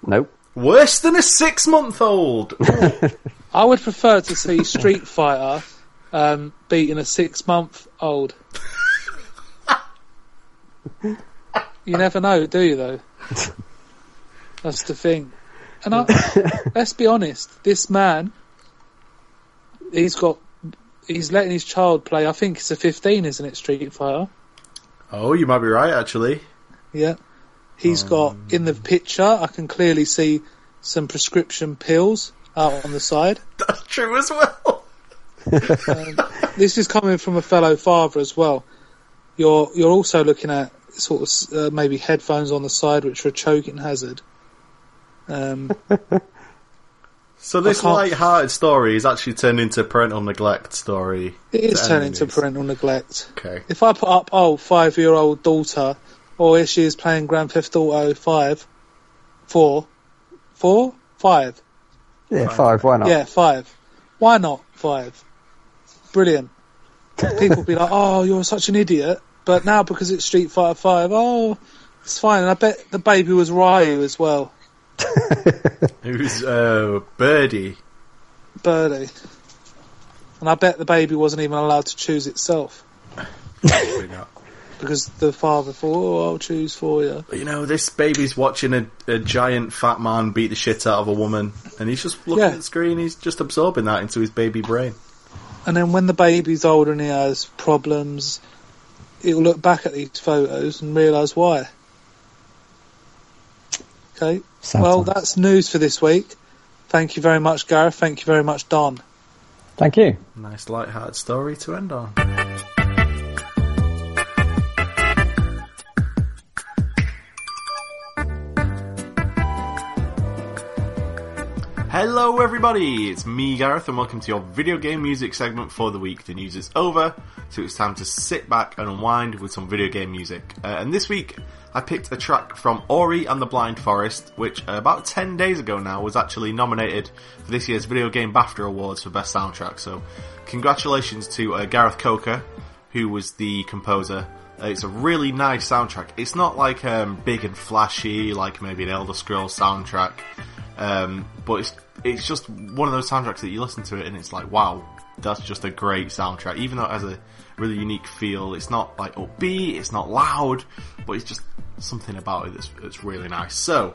Nope. Worse than a six-month-old. I would prefer to see Street Fighter um, beating a six month old. you never know, do you, though? That's the thing. And I, let's be honest, this man, he's got, he's letting his child play, I think it's a 15, isn't it, Street Fighter? oh, you might be right, actually. Yeah. He's got, in the picture, I can clearly see some prescription pills out on the side. That's true as well. this is coming from a fellow father as well. You're you're also looking at sort of uh, maybe headphones on the side, which are a choking hazard. Um, So this light-hearted story is actually turned into a parental neglect story. it is To end turning to parental neglect. Okay. If I put up, oh, five year old daughter, or here she is playing Grand Theft Auto five, four, four, five, Yeah, five. Why not? yeah, five. Why not five? Brilliant. People be like, oh, you're such an idiot. But now because it's Street Fighter Five, oh, it's fine. And I bet the baby was Ryu as well, Who's uh, Birdie? Birdie. And I bet the baby wasn't even allowed to choose itself Probably not. because the father thought, oh, I'll choose for you. But, you know, this baby's watching a, a giant fat man beat the shit out of a woman, and he's just looking Yeah. at the screen. He's just absorbing that into his baby brain. And then when the baby's older and he has problems, he'll look back at these photos and realise why. Okay. Sad well, times. that's news for this week. Thank you very much, Gareth. Thank you very much, Don. Thank you. Nice light-hearted story to end on. Hello, everybody! It's me, Gareth, and welcome to your video game music segment for the week. The news is over, so it's time to sit back and unwind with some video game music. Uh, and this week, I picked a track from Ori and the Blind Forest, which uh, about 10 days ago now was actually nominated for this year's Video Game BAFTA Awards for Best Soundtrack. So, congratulations to uh, Gareth Coker, who was the composer. Uh, it's a really nice soundtrack. It's not like um, big and flashy, like maybe an Elder Scrolls soundtrack, um, but it's it's just one of those soundtracks that you listen to it and it's like, wow, that's just a great soundtrack. Even though it has a really unique feel, it's not like upbeat, it's not loud, but it's just something about it that's, that's really nice. So,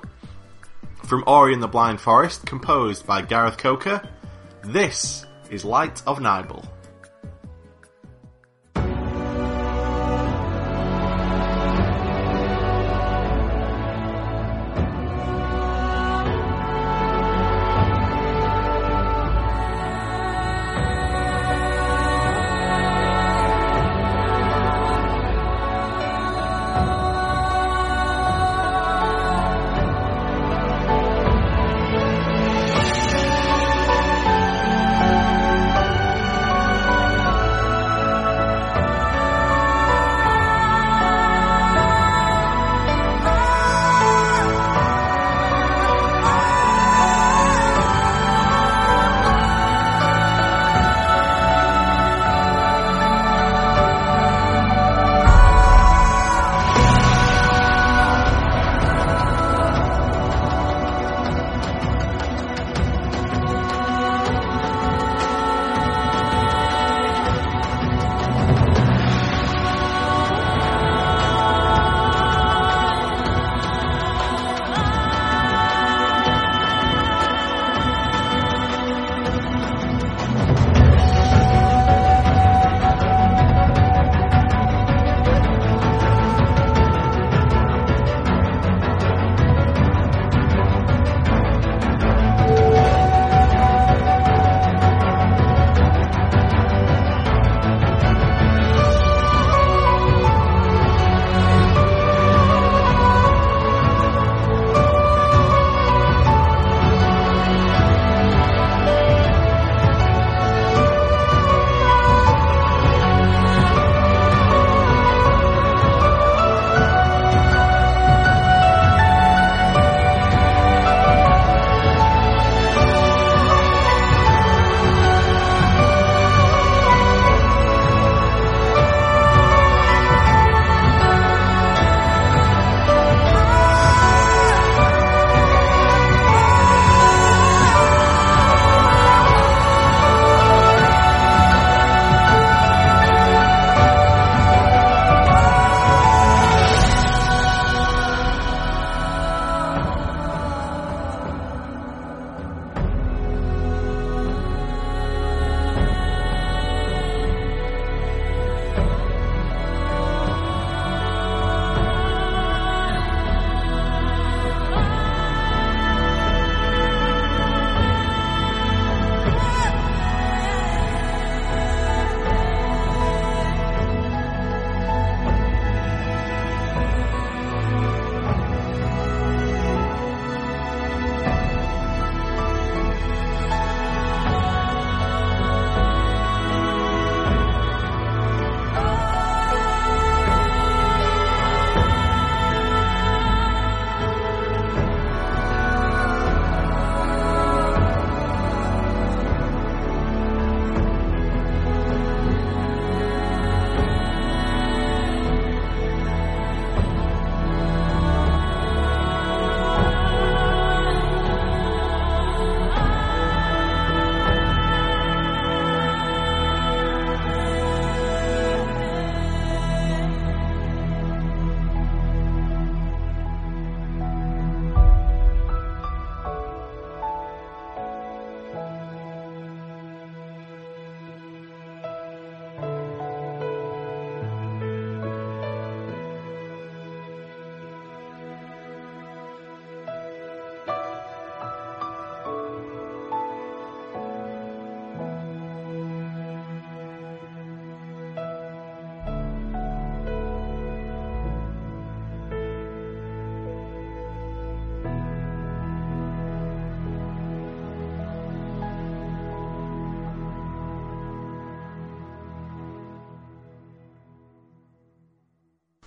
from Ori and the Blind Forest, composed by Gareth Coker, this is Light of Nibel.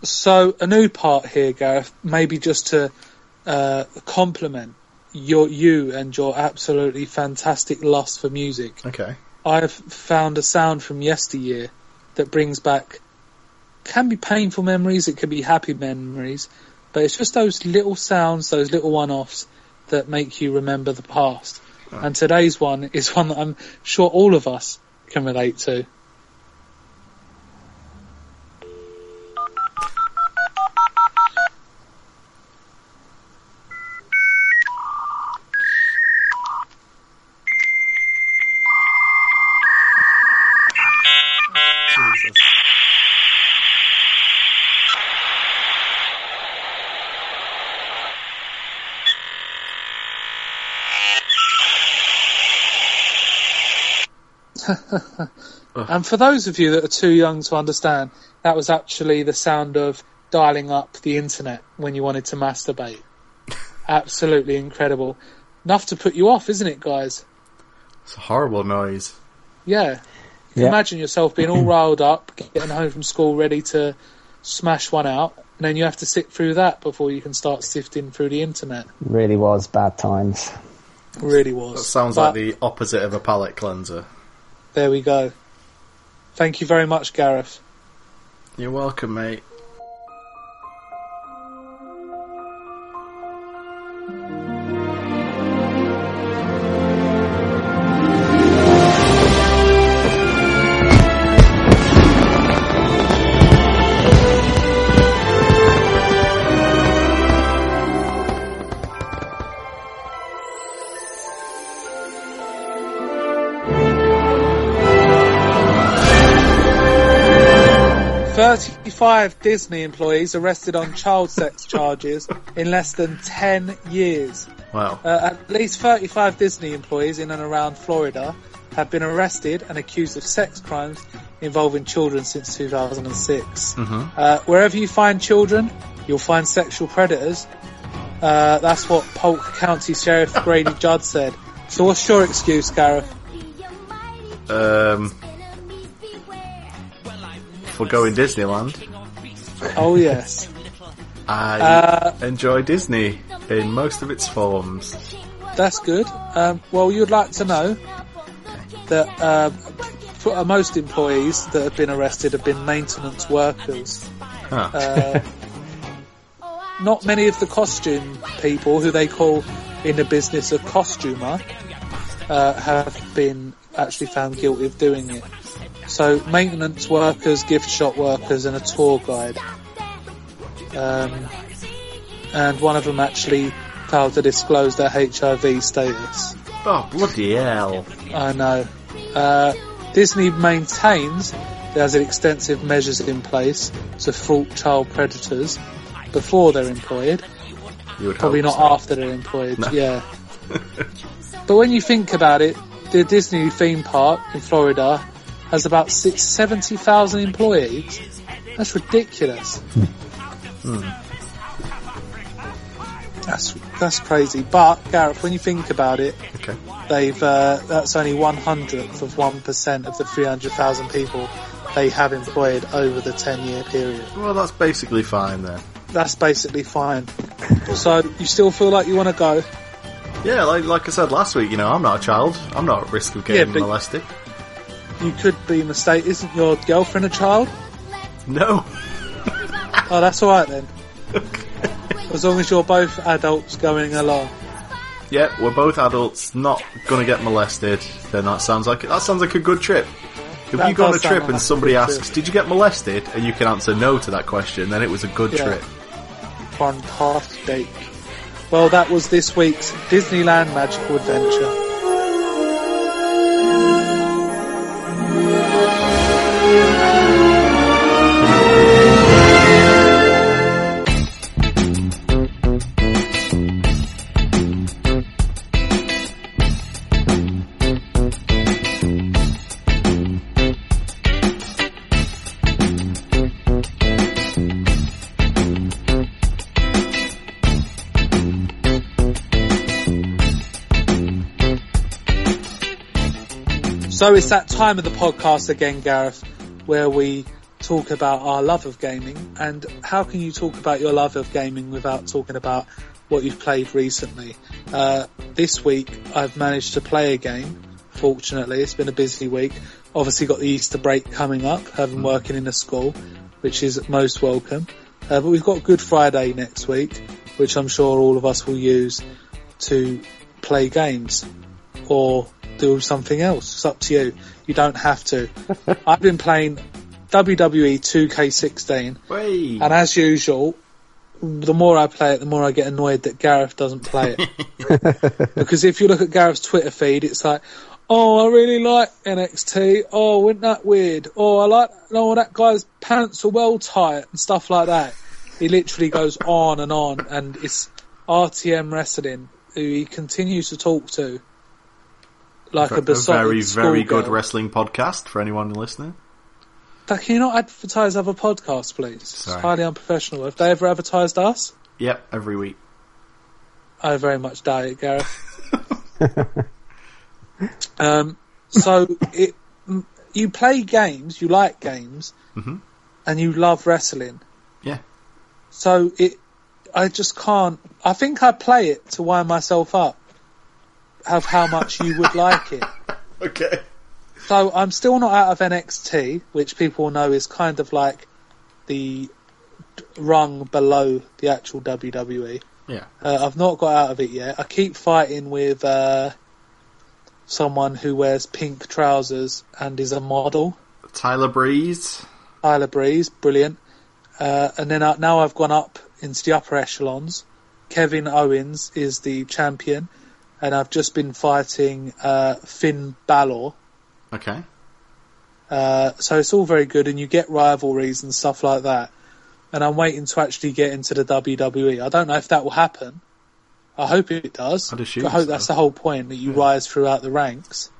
So a new part here, Gareth, maybe just to uh, compliment your you and your absolutely fantastic lust for music. Okay. I've found a sound from yesteryear that brings back can be painful memories, it can be happy memories, but it's just those little sounds, those little one-offs that make you remember the past. And today's one is one that I'm sure all of us can relate to. And for those of you that are too young to understand, that was actually the sound of dialing up the internet when you wanted to masturbate. Absolutely incredible. Enough to put you off, isn't it, guys? It's a horrible noise. Yeah. You Yeah. imagine yourself being all riled up, getting home from school ready to smash one out, and then you have to sit through that before you can start sifting through the internet. Really was bad times. Really was. That sounds But like the opposite of a palate cleanser. There we go. Thank you very much, Gareth. You're welcome, mate. Thirty-five Disney employees arrested on child sex charges in less than ten years. Wow. Uh, at least 35 Disney employees in and around Florida have been arrested and accused of sex crimes involving children since 2006. Uh, wherever you find children, you'll find sexual predators. Uh, that's what Polk County Sheriff Grady Judd said. So what's your excuse, Gareth? Um, for going Disneyland, Oh yes. I Uh, enjoy Disney in most of its forms. That's good. Um, well, you'd like to know that uh, for, most employees that have been arrested have been maintenance workers. Huh. Uh, not many of the costume people, who they call in the business a costumer, uh, have been actually found guilty of doing it. So maintenance workers, gift shop workers, and a tour guide. Um, and one of them actually failed to disclose their HIV status. oh, bloody hell. I know. Uh, Disney maintains it has extensive measures in place to thwart child predators before they're employed, You would probably not so. after they're employed. Yeah. but when you think about it, the Disney theme park in Florida has about six, 70,000 employees. That's ridiculous. That's that's crazy. But Gareth, when you think about it, Okay. they've uh, that's only one hundredth of one percent of the three hundred thousand people they have employed over the ten year period. Well, that's basically fine then. That's basically fine. So you still feel like you want to go? Yeah, like like I said last week, you know, I'm not a child. I'm not at risk of getting but- molested. You could be mistaken. Isn't your girlfriend a child? No. Oh, that's all right then. As long as you're both adults going along. Yeah, we're both adults, not gonna get molested. Then that sounds like that sounds like a good trip. If That you go on a trip like and somebody asks, trip. "Did you get molested?" and you can answer no to that question, then it was a good Yeah. trip. Fantastic. Well, that was this week's Disneyland Magical Adventure. So it's that time of the podcast again, Gareth, where we talk about our love of gaming. And how can you talk about your love of gaming without talking about what you've played recently? Uh, this week, I've managed to play a game. Fortunately, it's been a busy week. Obviously, got the Easter break coming up, having working in a school, which is most welcome. Uh, but we've got Good Friday next week, which I'm sure all of us will use to play games or do something else. It's up to you. You don't have to. I've been playing WWE 2K16, Way. and as usual, the more I play it, the more I get annoyed that Gareth doesn't play it. because if you look at Gareth's Twitter feed, it's like, oh, I really like NXT. Oh, wasn't that weird? Oh, I like, oh, that guy's pants are well tight and stuff like that. He literally goes on and on, and it's RTM Wrestling who he continues to talk to like a a very, very good wrestling podcast for anyone listening. Can you not advertise other podcasts, please? It's Sorry. highly unprofessional. Have they ever advertised us? Yep, every week. I very much doubt it, Gareth. um, so it, you play games, you like games, Mhm. and you love wrestling. Yeah. So it, I just can't. I think I play it to wind myself up of how much you would like it. Okay. So I'm still not out of NXT, which people know is kind of like the rung below the actual WWE. Yeah. Uh, I've not got out of it yet. I keep fighting with uh, someone who wears pink trousers and is a model. Tyler Breeze. Tyler Breeze, brilliant. Uh, and then I, now I've gone up into the upper echelons. Kevin Owens is the champion, and I've just been fighting uh, Finn Balor. Okay. Uh, so it's all very good, and you get rivalries and stuff like that. And I'm waiting to actually get into the WWE. I don't know if that will happen. I hope it does. I'd assume I hope so. that's the whole point that you rise throughout the ranks.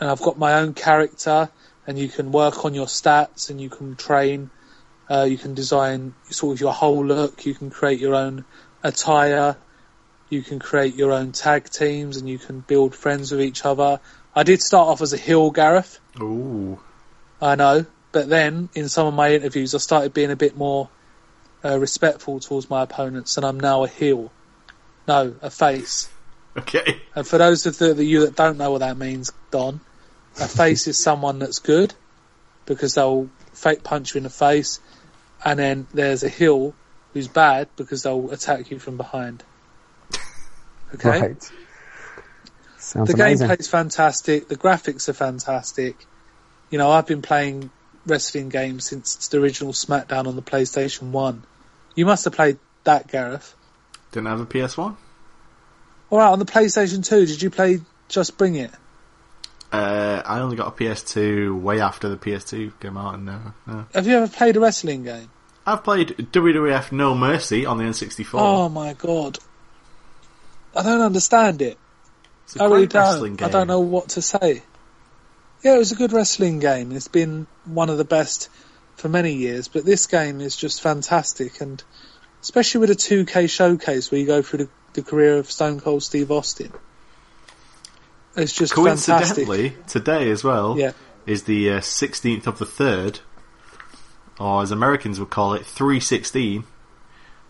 And I've got my own character, and you can work on your stats, and you can train. Uh, you can design sort of your whole look. You can create your own attire. You can create your own tag teams, and you can build friends with each other. I did start off as a heel, Gareth. Ooh. I know, but then in some of my interviews, I started being a bit more uh, respectful towards my opponents, and I'm now a heel. No, a face. Okay. And for those of the, the you that don't know what that means, Don, a face is someone that's good because they'll fake punch you in the face, and then there's a heel who's bad because they'll attack you from behind. Okay. Right. Sounds the amazing. gameplay's fantastic. The graphics are fantastic. You know, I've been playing wrestling games since the original SmackDown on the PlayStation One. You must have played that, Gareth. Didn't have a PS1? All right, on the PlayStation Two, did you play Just Bring It? Uh, I only got a PS2 way after the PS2 came out, and uh, no. Have you ever played a wrestling game? I've played WWF No Mercy on the N64. Oh my god, I don't understand it. it's a I really don't. game. I don't know what to say. Yeah, it was a good wrestling game. It's been one of the best for many years, but this game is just fantastic, and especially with a 2K showcase where you go through the, the career of Stone Cold Steve Austin. It's just Coincidentally, fantastic. today as well Yeah. is the uh, 16th of the 3rd, or as Americans would call it, 316,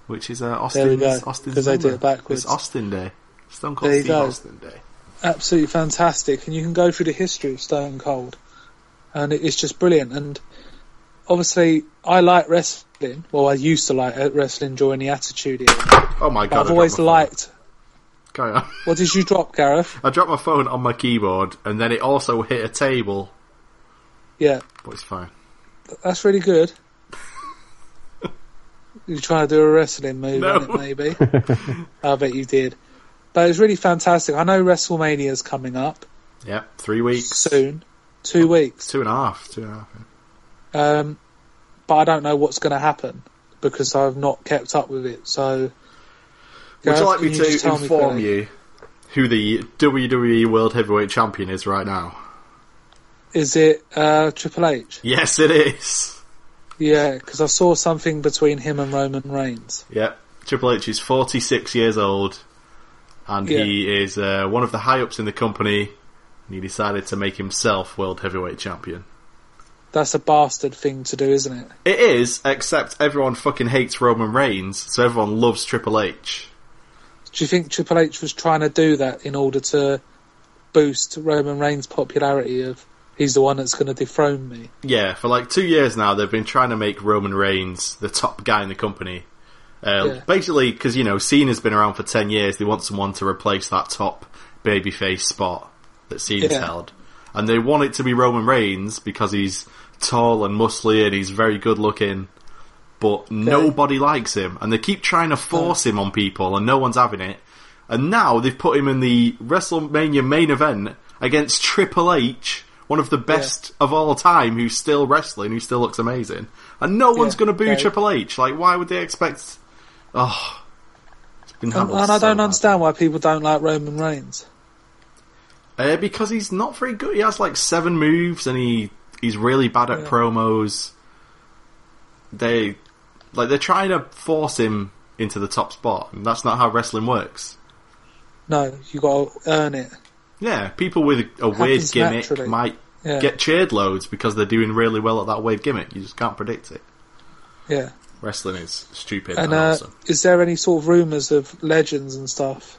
which is uh, There Austin's, go, Austin's 'cause did it backwards. It's Austin Day. Stone Cold There Steve. Austin Day. Absolutely fantastic, and you can go through the history of Stone Cold, and it's just brilliant. And obviously, I like wrestling. Well, I used to like wrestling during the Attitude Era. Oh my god, I've always dropped my phone. liked. Carry on. What did you drop, Gareth? I dropped my phone on my keyboard, and then it also hit a table, Yeah, but it's fine. that's really good. You're trying to do a wrestling move No. on it, maybe. I bet you did. But it's really fantastic. I know WrestleMania's coming up Yep, three weeks. soon. Two weeks. Two and a half. Two and a half. yeah. Um, but I don't know what's going to happen because I've not kept up with it. So, Would you like me to me inform quickly? you who the WWE World Heavyweight Champion is right now? Is it uh, Triple H? Yes, it is. Yeah, because I saw something between him and Roman Reigns. Yeah, Triple H is 46 years old, and Yeah. he is uh, one of the high ups in the company, and he decided to make himself World Heavyweight Champion. that's a bastard thing to do, isn't it? It is, except everyone fucking hates Roman Reigns, so everyone loves Triple H. Do you think Triple H was trying to do that in order to boost Roman Reigns' popularity of he's the one that's going to dethrone me? Yeah, for like two years now, they've been trying to make Roman Reigns the top guy in the company. Uh, Yeah. Basically, because you know Cena's been around for ten years, they want someone to replace that top babyface spot that Cena's Yeah. held, and they want it to be Roman Reigns because he's tall and muscly and he's very good looking. But nobody likes him, and they keep trying to force him on people, and no one's having it. And now they've put him in the WrestleMania main event against Triple H, one of the best of all time, who's still wrestling, who still looks amazing. And no one's Yeah, going to boo okay. Triple H. Like, why would they expect? Oh, And, and I don't understand why people don't like Roman Reigns. Uh, because he's not very good. He has like seven moves, and he he's really bad at Yeah. promos. They like they're trying to force him into the top spot, and that's not how wrestling works. No, you got to earn it. Yeah, people with a weird gimmick naturally. might Yeah, get cheered loads because they're doing really well at that weird gimmick. You just can't predict it. yeah. Wrestling is stupid And and, uh, awesome. is there any sort of rumours of legends and stuff?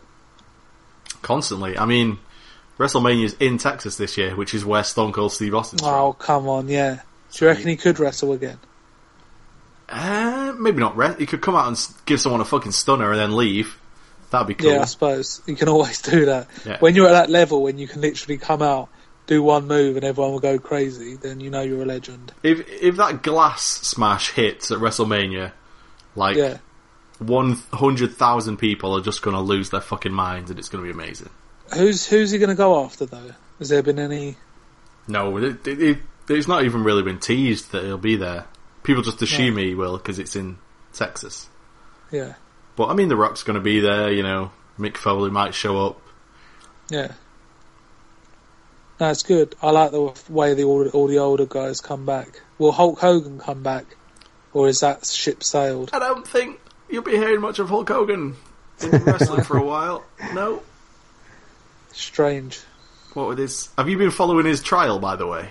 Constantly. I mean, WrestleMania's in Texas this year, which is where Stone Cold Steve Austin's Oh, come on, yeah. Do you reckon he could wrestle again? Uh, maybe not. He could come out and give someone a fucking stunner and then leave. That'd be cool. Yeah, I suppose you can always do that. Yeah. When you're at that level, when you can literally come out, do one move, and everyone will go crazy, then you know you're a legend. If if that glass smash hits at WrestleMania, like Yeah, one hundred thousand people are just going to lose their fucking minds, and it's going to be amazing. who's who's he going to go after though? Has there been any? No, it, it, it, it's not even really been teased that he'll be there. People just assume he will because it's in Texas. Yeah, But I mean, The Rock's going to be there. You know, Mick Foley might show up. yeah. No, it's good. I like the way the all, all the older guys come back. Will Hulk Hogan come back, or is that ship sailed? I don't think you'll be hearing much of Hulk Hogan in wrestling for a while. No. Strange. What with his? Have you been following his trial, by the way?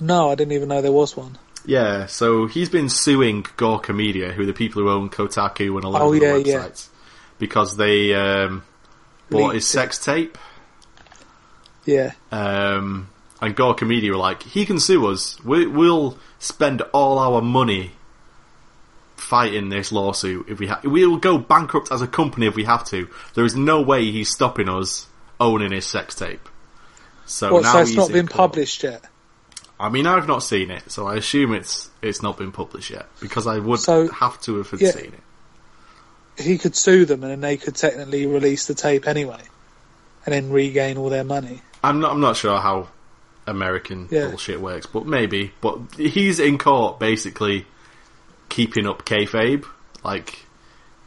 No, I didn't even know there was one. Yeah, so he's been suing Gawker Media, who are the people who own Kotaku and a lot Oh, of yeah, yeah. websites, because they um, bought his sex tape. Yeah, Um, and Gawker Media were like, he can sue us. We, we'll spend all our money fighting this lawsuit if we ha- we'll go bankrupt as a company if we have to. There is no way he's stopping us owning his sex tape. So what? now So it's not been court. published yet. I mean, I've not seen it, so I assume it's it's not been published yet because I would So, have to have yeah. seen it. He could sue them, and then they could technically release the tape anyway, and then regain all their money. I'm not. I'm not sure how American Yeah. bullshit works, but maybe. But he's in court basically keeping up kayfabe. Like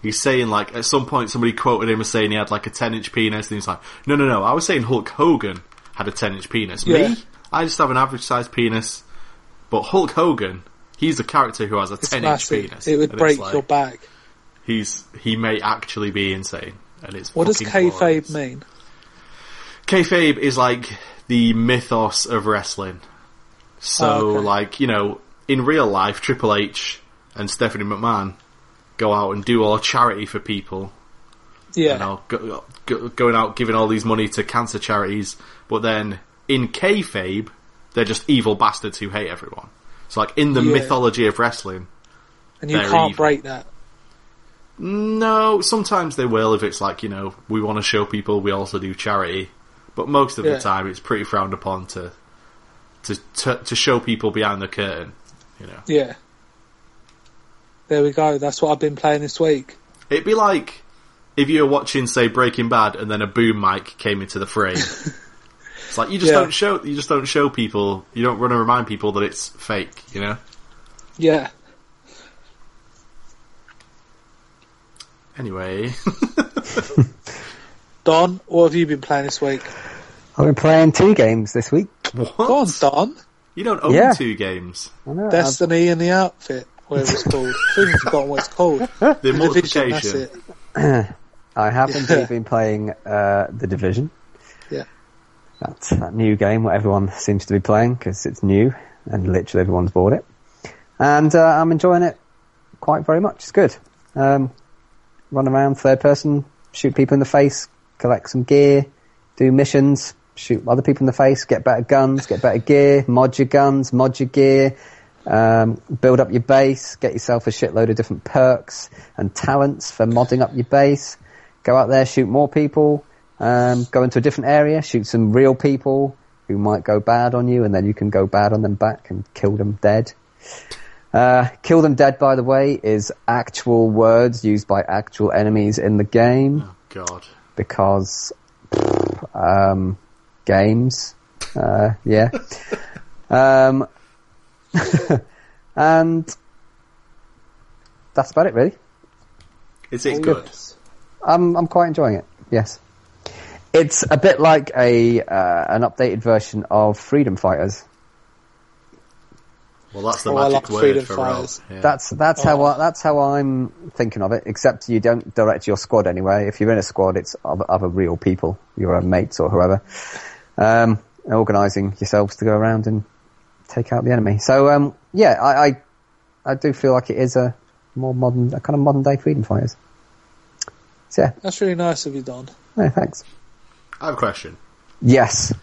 he's saying, like at some point somebody quoted him as saying he had like a 10 inch penis, and he's like, no, no, no. I was saying Hulk Hogan had a 10 inch penis. Yeah. Me, I just have an average sized penis. But Hulk Hogan, he's a character who has a It's 10 inch penis. It would break like, your back. He's he may actually be insane, and it's What does kayfabe glorious. mean? Kayfabe is like the mythos of wrestling. So, Oh, okay. like, you know, in real life, Triple H and Stephanie McMahon go out and do all charity for people. You Yeah, know, go, go, going out giving all these money to cancer charities, but then in kayfabe, they're just evil bastards who hate everyone. It's like, in the Yeah. mythology of wrestling, and you can't evil. break that. no, sometimes they will if it's like, you know, we want to show people we also do charity. But most of Yeah. the time it's pretty frowned upon to, to to to show people behind the curtain, you know. Yeah. There we go. That's what I've been playing this week. It'd be like if you were watching say Breaking Bad and then a boom mic came into the frame. it's like you just Yeah. don't show you just don't show people you don't want to remind people that it's fake, you know? Yeah. Anyway. Don, what have you been playing this week? I've been playing two games this week. what? Go on, Don. You don't own Yeah. two games. I know, I've- Destiny in the outfit, whatever it's called. I think I've forgotten what it's called. The The Division, that's multiplication. it. I have Yeah. indeed been playing uh, The Division. Yeah. That's that new game what everyone seems to be playing because it's new. and literally everyone's bought it. And uh, I'm enjoying it quite very much. It's good. Um, run around third person, shoot people in the face, collect some gear, do missions, shoot other people in the face, get better guns, get better gear, mod your guns, mod your gear, um, build up your base, get yourself a shitload of different perks and talents for modding up your base. Go out there, shoot more people, um, go into a different area, shoot some real people who might go bad on you, and then you can go bad on them back and kill them dead. Uh, kill them dead, by the way, is actual words used by actual enemies in the game Oh God. because um, games, uh, yeah. um, and that's about it, really. Is it Oh, good? yes. I'm I'm quite enjoying it. Yes, it's a bit like a uh, an updated version of Freedom Fighters. Well, that's the Oh, magic like word Freedom for Fighters. Yeah. That's that's how I, that's how I'm thinking of it. Except you don't direct your squad anyway. If you're in a squad, it's other, other real people, your mates or whoever, um, organising yourselves to go around and take out the enemy. So um, yeah, I, I I do feel like it is a more modern, a kind of modern day Freedom Fighters. So yeah, That's really nice of you, Don. no, thanks. I have a question. Yes,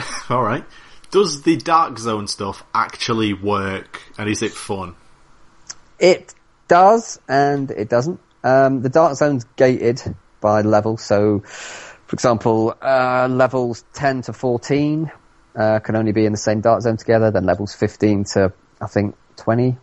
All right. Does the Dark Zone stuff actually work, and is it fun? It does and it doesn't. Um, the dark zone's gated by level, so for example, uh, levels 10 to 14 uh, can only be in the same dark zone together, then levels 15 to, I think, 20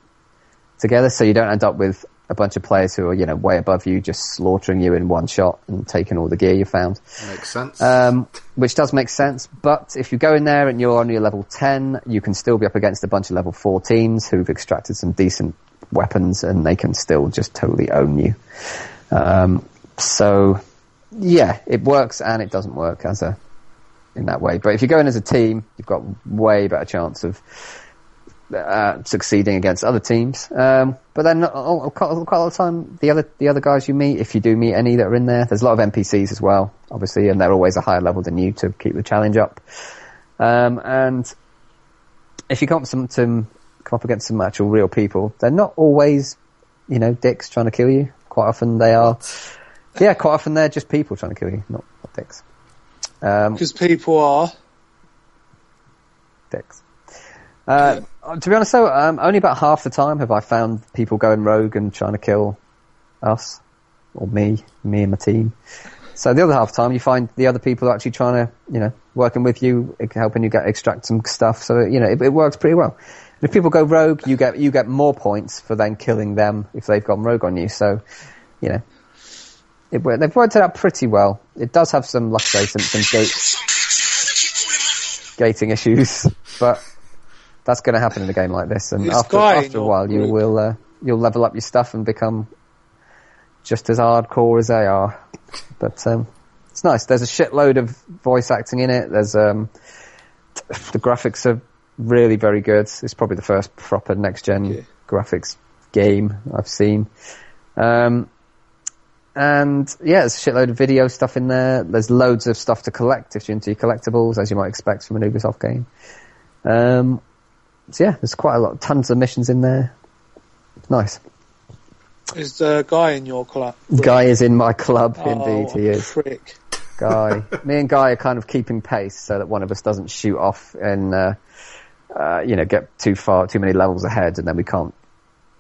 together, so you don't end up with a bunch of players who are, you know, way above you, just slaughtering you in one shot and taking all the gear you found. Makes sense. Um, which does make sense, but if you go in there and you're only a level 10, you can still be up against a bunch of level 14s who've extracted some decent weapons and they can still just totally own you. Um, so, yeah, it works and it doesn't work as a, in that way. But if you go in as a team, you've got way better chance of uh, succeeding against other teams. Um, but then uh, uh, quite, quite a lot of time, the other the other guys you meet, if you do meet any that are in there, there's a lot of NPCs as well, obviously, and they're always a higher level than you to keep the challenge up. Um, and if you come up some, some come up against some actual real people, they're not always, you know, dicks trying to kill you. Quite often they are. Yeah, quite often they're just people trying to kill you, not, not dicks. Um, Because people are. dicks. Uh, To be honest, though, um, only about half the time have I found people going rogue and trying to kill us or me, me and my team. So the other half the time, you find the other people actually trying to, you know, working with you, helping you get extract some stuff. So you know, it, it works pretty well. And if people go rogue, you get you get more points for then killing them if they've gone rogue on you. So, you know, it, they've worked it out pretty well. It does have some, like I say, some, some gate, gating issues, but that's going to happen in a game like this. And after, after a while, you will uh, you'll level up your stuff and become just as hardcore as they are. But um, it's nice. There's a shitload of voice acting in it. There's um, the graphics are really very good. It's probably the first proper next gen Yeah. graphics game I've seen. Um, and yeah, there's a shitload of video stuff in there. There's loads of stuff to collect if you're into your collectibles, as you might expect from an Ubisoft game. Um, so yeah, there's quite a lot, tons of missions in there. Nice. Is the guy in your club? Guy is in my club, Oh, indeed he is. Prick. Guy, me and Guy are kind of keeping pace so that one of us doesn't shoot off and uh, uh, you know get too far, too many levels ahead, and then we can't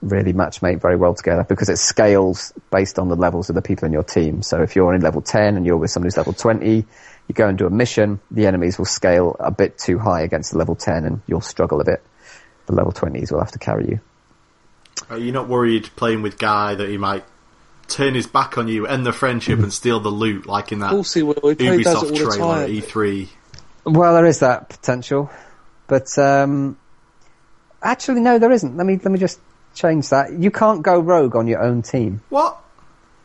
really matchmate very well together because it scales based on the levels of the people in your team. So if you're only level 10 and you're with somebody who's level 20, you go and do a mission, the enemies will scale a bit too high against the level 10 and you'll struggle a bit. The level 20s will have to carry you. Are you not worried playing with Guy that he might turn his back on you, end the friendship, and steal the loot like in that Of course he will. He probably Ubisoft it all the trailer at E3? Well, there is that potential, but um, actually, no, there isn't. Let me let me just change that. You can't go rogue on your own team. What?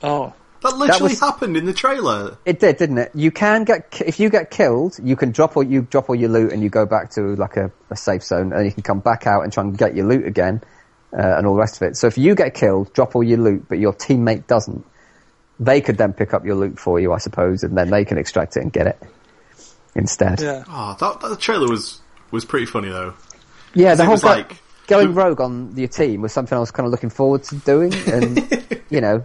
Oh, That literally was- happened in the trailer. It did, didn't it? You can get if you get killed, you can drop all you drop all your loot and you go back to like a, a safe zone, and you can come back out and try and get your loot again, uh, and all the rest of it. So if you get killed, drop all your loot, but your teammate doesn't, they could then pick up your loot for you, I suppose, and then they can extract it and get it instead. yeah. Oh, that, that trailer was was pretty funny though. Yeah, the it whole was go- like going rogue on your team was something I was kind of looking forward to doing, and you know,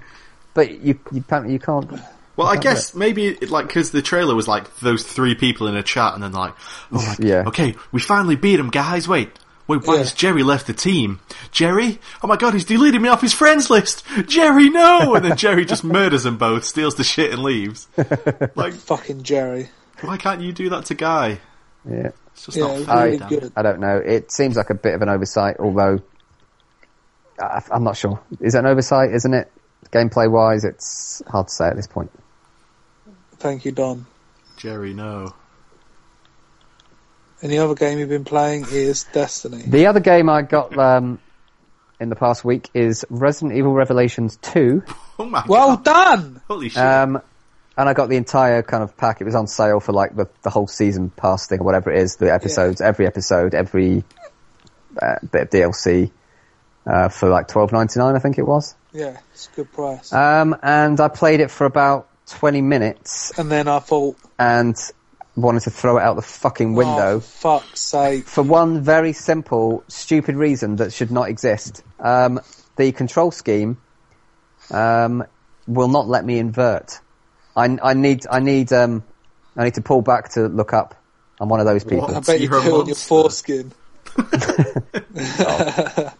but you you apparently you can't. Well, I guess maybe it, like because the trailer was like those three people in a chat, and then like, oh my, Yeah. okay, we finally beat him, guys. Wait, wait, why Yeah. has Jerry left the team? Jerry? Oh my god, he's deleted me off his friends list. Jerry, no! And then Jerry just murders them both, steals the shit, and leaves. Like, Fucking Jerry. why can't you do that to Guy? Yeah, It's just Yeah, not fair. really Dan. I don't know. It seems like a bit of an oversight, although I, I'm not sure. Is that an oversight? Isn't it? Gameplay wise, it's hard to say at this point. Thank you, Don. Jerry, no. And the other game you've been playing is Destiny. The other game I got um, in the past week is Resident Evil Revelations 2. Oh my Well god. done! Holy shit. Um, and I got the entire kind of pack. It was on sale for like the, the whole season pass thing or whatever it is. The episodes, every episode, every uh, bit of DLC uh, for like twelve ninety nine. I think it was. Yeah, it's a good price. Um, and I played it for about twenty minutes and then I thought, and wanted to throw it out the fucking window. oh, fuck's sake. for one very simple, stupid reason that should not exist. Um, the control scheme um, will not let me invert. I, I need, I need, um, I need to pull back to look up. I'm one of those people. What? I bet you You're a on your monster. foreskin.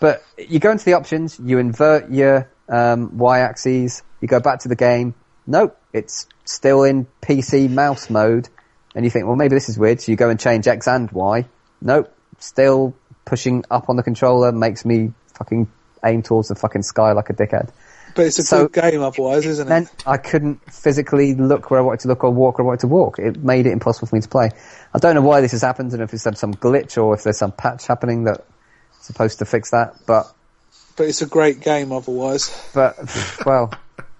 But you go into the options, you invert your um, y-axes, you go back to the game. Nope, it's still in PC mouse mode, and you think, well, maybe this is weird. So you go and change X and Y. Nope, still pushing up on the controller makes me fucking aim towards the fucking sky like a dickhead. But it's a So- good game otherwise, isn't it? Then I couldn't physically look where I wanted to look or walk where I wanted to walk. It made it impossible for me to play. I don't know why this has happened and if it's had some glitch or if there's some patch happening that's supposed to fix that, but But it's a great game otherwise. But well,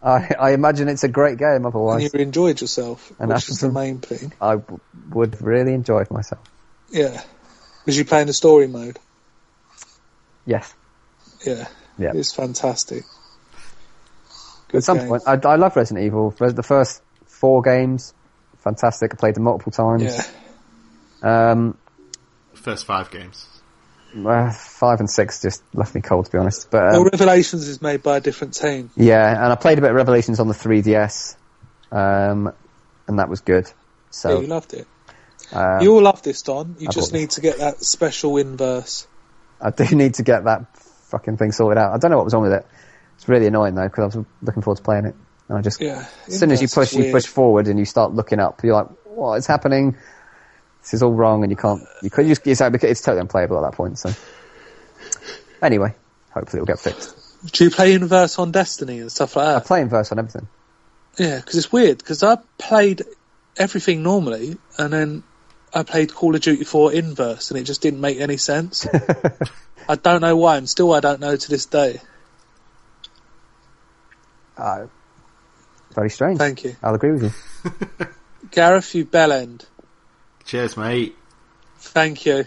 I, I imagine it's a great game. And Otherwise, you enjoyed yourself, And which that's is the the- main thing. I w- would really enjoy it myself. Yeah. Because you play in the story mode. Yes, Yeah. Yeah. It's fantastic. Good at some game. point, I, I love Resident Evil. The first four games, fantastic. I played them multiple times. Yeah. Um, First five games. Uh, five and six just left me cold, to be honest. But well, um, Revelations is made by a different team. yeah, and I played a bit of Revelations on the 3DS, um, and that was good. Yeah, So you loved it. um, you all love this, Don. You I just need to get that special inverse. I do need to get that fucking thing sorted out. I don't know what was wrong with it. It's really annoying though because I was looking forward to playing it, and I just Yeah. as soon as you push, you push forward and you start looking up. You're like, what is happening? This is all wrong, and you can't. You could just. It's, it's totally unplayable at that point. So anyway, hopefully it'll get fixed. Do you play inverse on Destiny and stuff like that? I play Inverse on everything. Yeah, because it's weird. Because I played everything normally, and then I played Call of Duty 4 inverse, and it just didn't make any sense. I don't know why, and still I don't know to this day. Uh, very strange. Thank you, I'll agree with you. Gareth. You bellend. Cheers, mate. Thank you.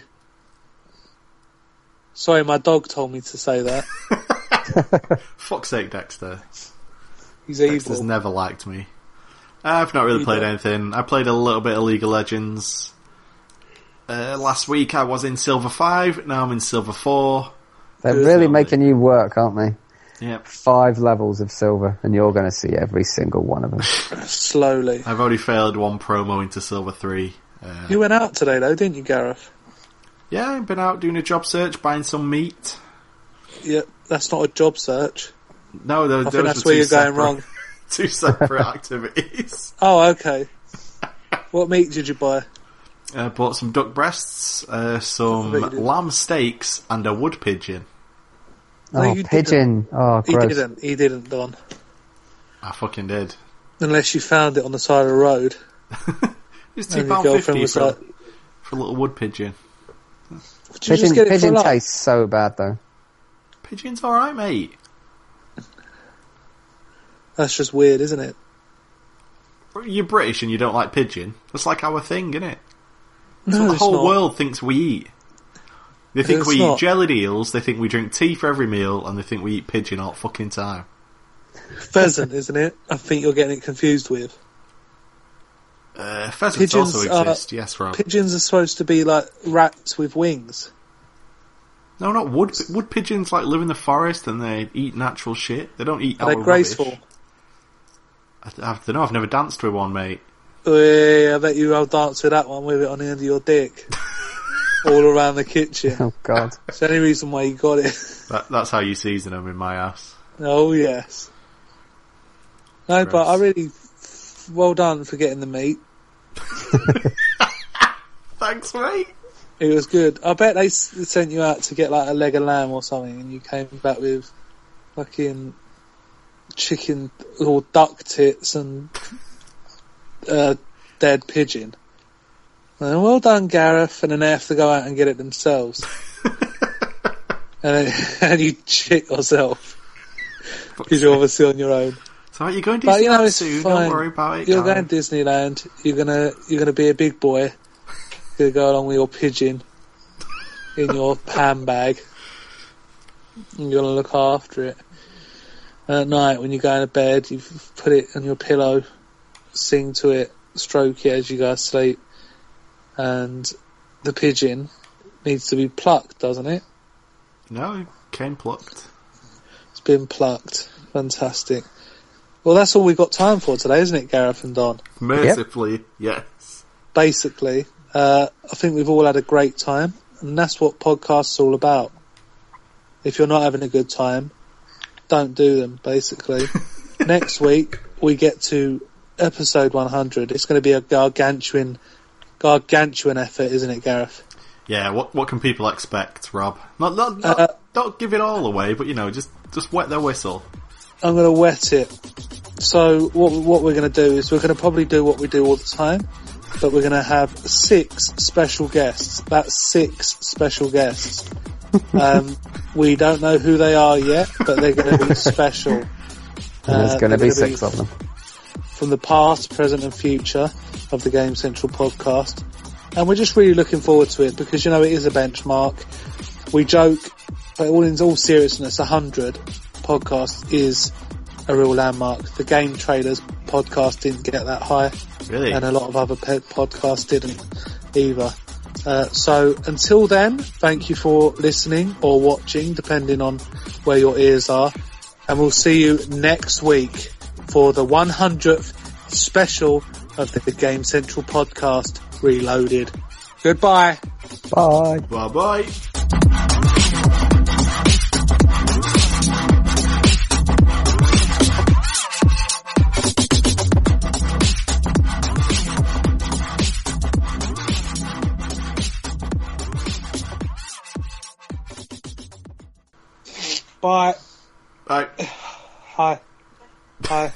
Sorry, my dog told me to say that. Fuck's sake, Dexter. He's Dexter's evil. never liked me. I've not really You played don't. anything. I played a little bit of League of Legends. Uh, last week I was in Silver 5, now I'm in Silver 4. They're Good. really making you work, aren't they? Yep. Five levels of silver, and you're going to see every single one of them. Slowly. I've already failed one promo into Silver 3. Uh, You went out today, though, didn't you, Gareth? yeah, I've been out doing a job search, buying some meat. Yeah, that's not a job search. No, those, I think those that's where two you're going separate- wrong. Two separate activities. Oh, okay. What meat did you buy? Uh, bought some duck breasts, uh, some I bet you did. lamb steaks, and a wood pigeon. No, oh, you pigeon! Oh, He didn't. He didn't, Don. I fucking did. Unless you found it on the side of the road. It's two And your pound girlfriend fifty for, like, for a little wood pigeon. Pigeon, just get pigeon a lot? tastes so bad though. Pigeon's all right, mate. That's just weird, isn't it? You're British and you don't like pigeon. That's like our thing, isn't it? That's No, what the whole not. world thinks we eat. They think It's we not. eat jellied eels, they think we drink tea for every meal, and they think we eat pigeon all fucking time. Pheasant, isn't it? I think you're getting it confused with. Uh, pheasants Pigeons also are- yes, Rob. Pigeons are supposed to be like rats with wings. No, not wood. Wood pigeons like live in the forest and they eat natural shit. They don't eat. Are our they graceful? I, I don't know. I've never danced with one, mate. Oh, yeah, I bet you I'll dance with that one with it on the end of your dick. All around the kitchen. Oh God. It's the only reason why you got it. That, that's how you season them in my ass. Oh yes. No, but I really, well done for getting the meat. Thanks, mate. It was good. I bet they sent you out to get like a leg of lamb or something, and you came back with fucking chicken or duck tits and uh, dead pigeon. And well done, Gareth. And then they have to go out and get it themselves. and, then, and you shit yourself because you're obviously on your own. So you're going to But you know soon. fine. Don't worry about it. You're going to Disneyland. You're gonna you're gonna be a big boy. You're gonna go along with your pigeon in your pan bag. And you're gonna look after it. And at night, when you're going to bed, you put it on your pillow, sing to it, stroke it as you go to sleep, and the pigeon needs to be plucked, doesn't it? No, came plucked. It's been plucked. Fantastic. Well, that's all we've got time for today, isn't it, Gareth and Don? Mercifully, yes. basically, uh, I think we've all had a great time, and that's what podcasts are all about. If you're not having a good time, don't do them, basically. Next week, we get to episode 100. It's going to be a gargantuan, gargantuan effort, isn't it, Gareth? Yeah. What what can people expect, Rob? Not not, not Uh, don't give it all away, but you know, just just wet their whistle. I'm going to wet it. So what what we're going to do is we're going to probably do what we do all the time, but we're going to have six special guests. That's six special guests. Um, we don't know who they are yet, but they're going to be special. And there's Uh, going to be gonna six of them. from the past, present, and future of the Game Central podcast. And we're just really looking forward to it because, you know, it is a benchmark. We joke, but all in all seriousness, 100 podcast is a real landmark. The Game Trailers podcast didn't get that high Really? and a lot of other pe- podcasts didn't either. Uh, so until then, thank you for listening or watching, depending on where your ears are. And we'll see you next week for the 100th special of the Game Central podcast reloaded. Goodbye. Bye. Bye bye. Bye. Bye. Hi. Hi.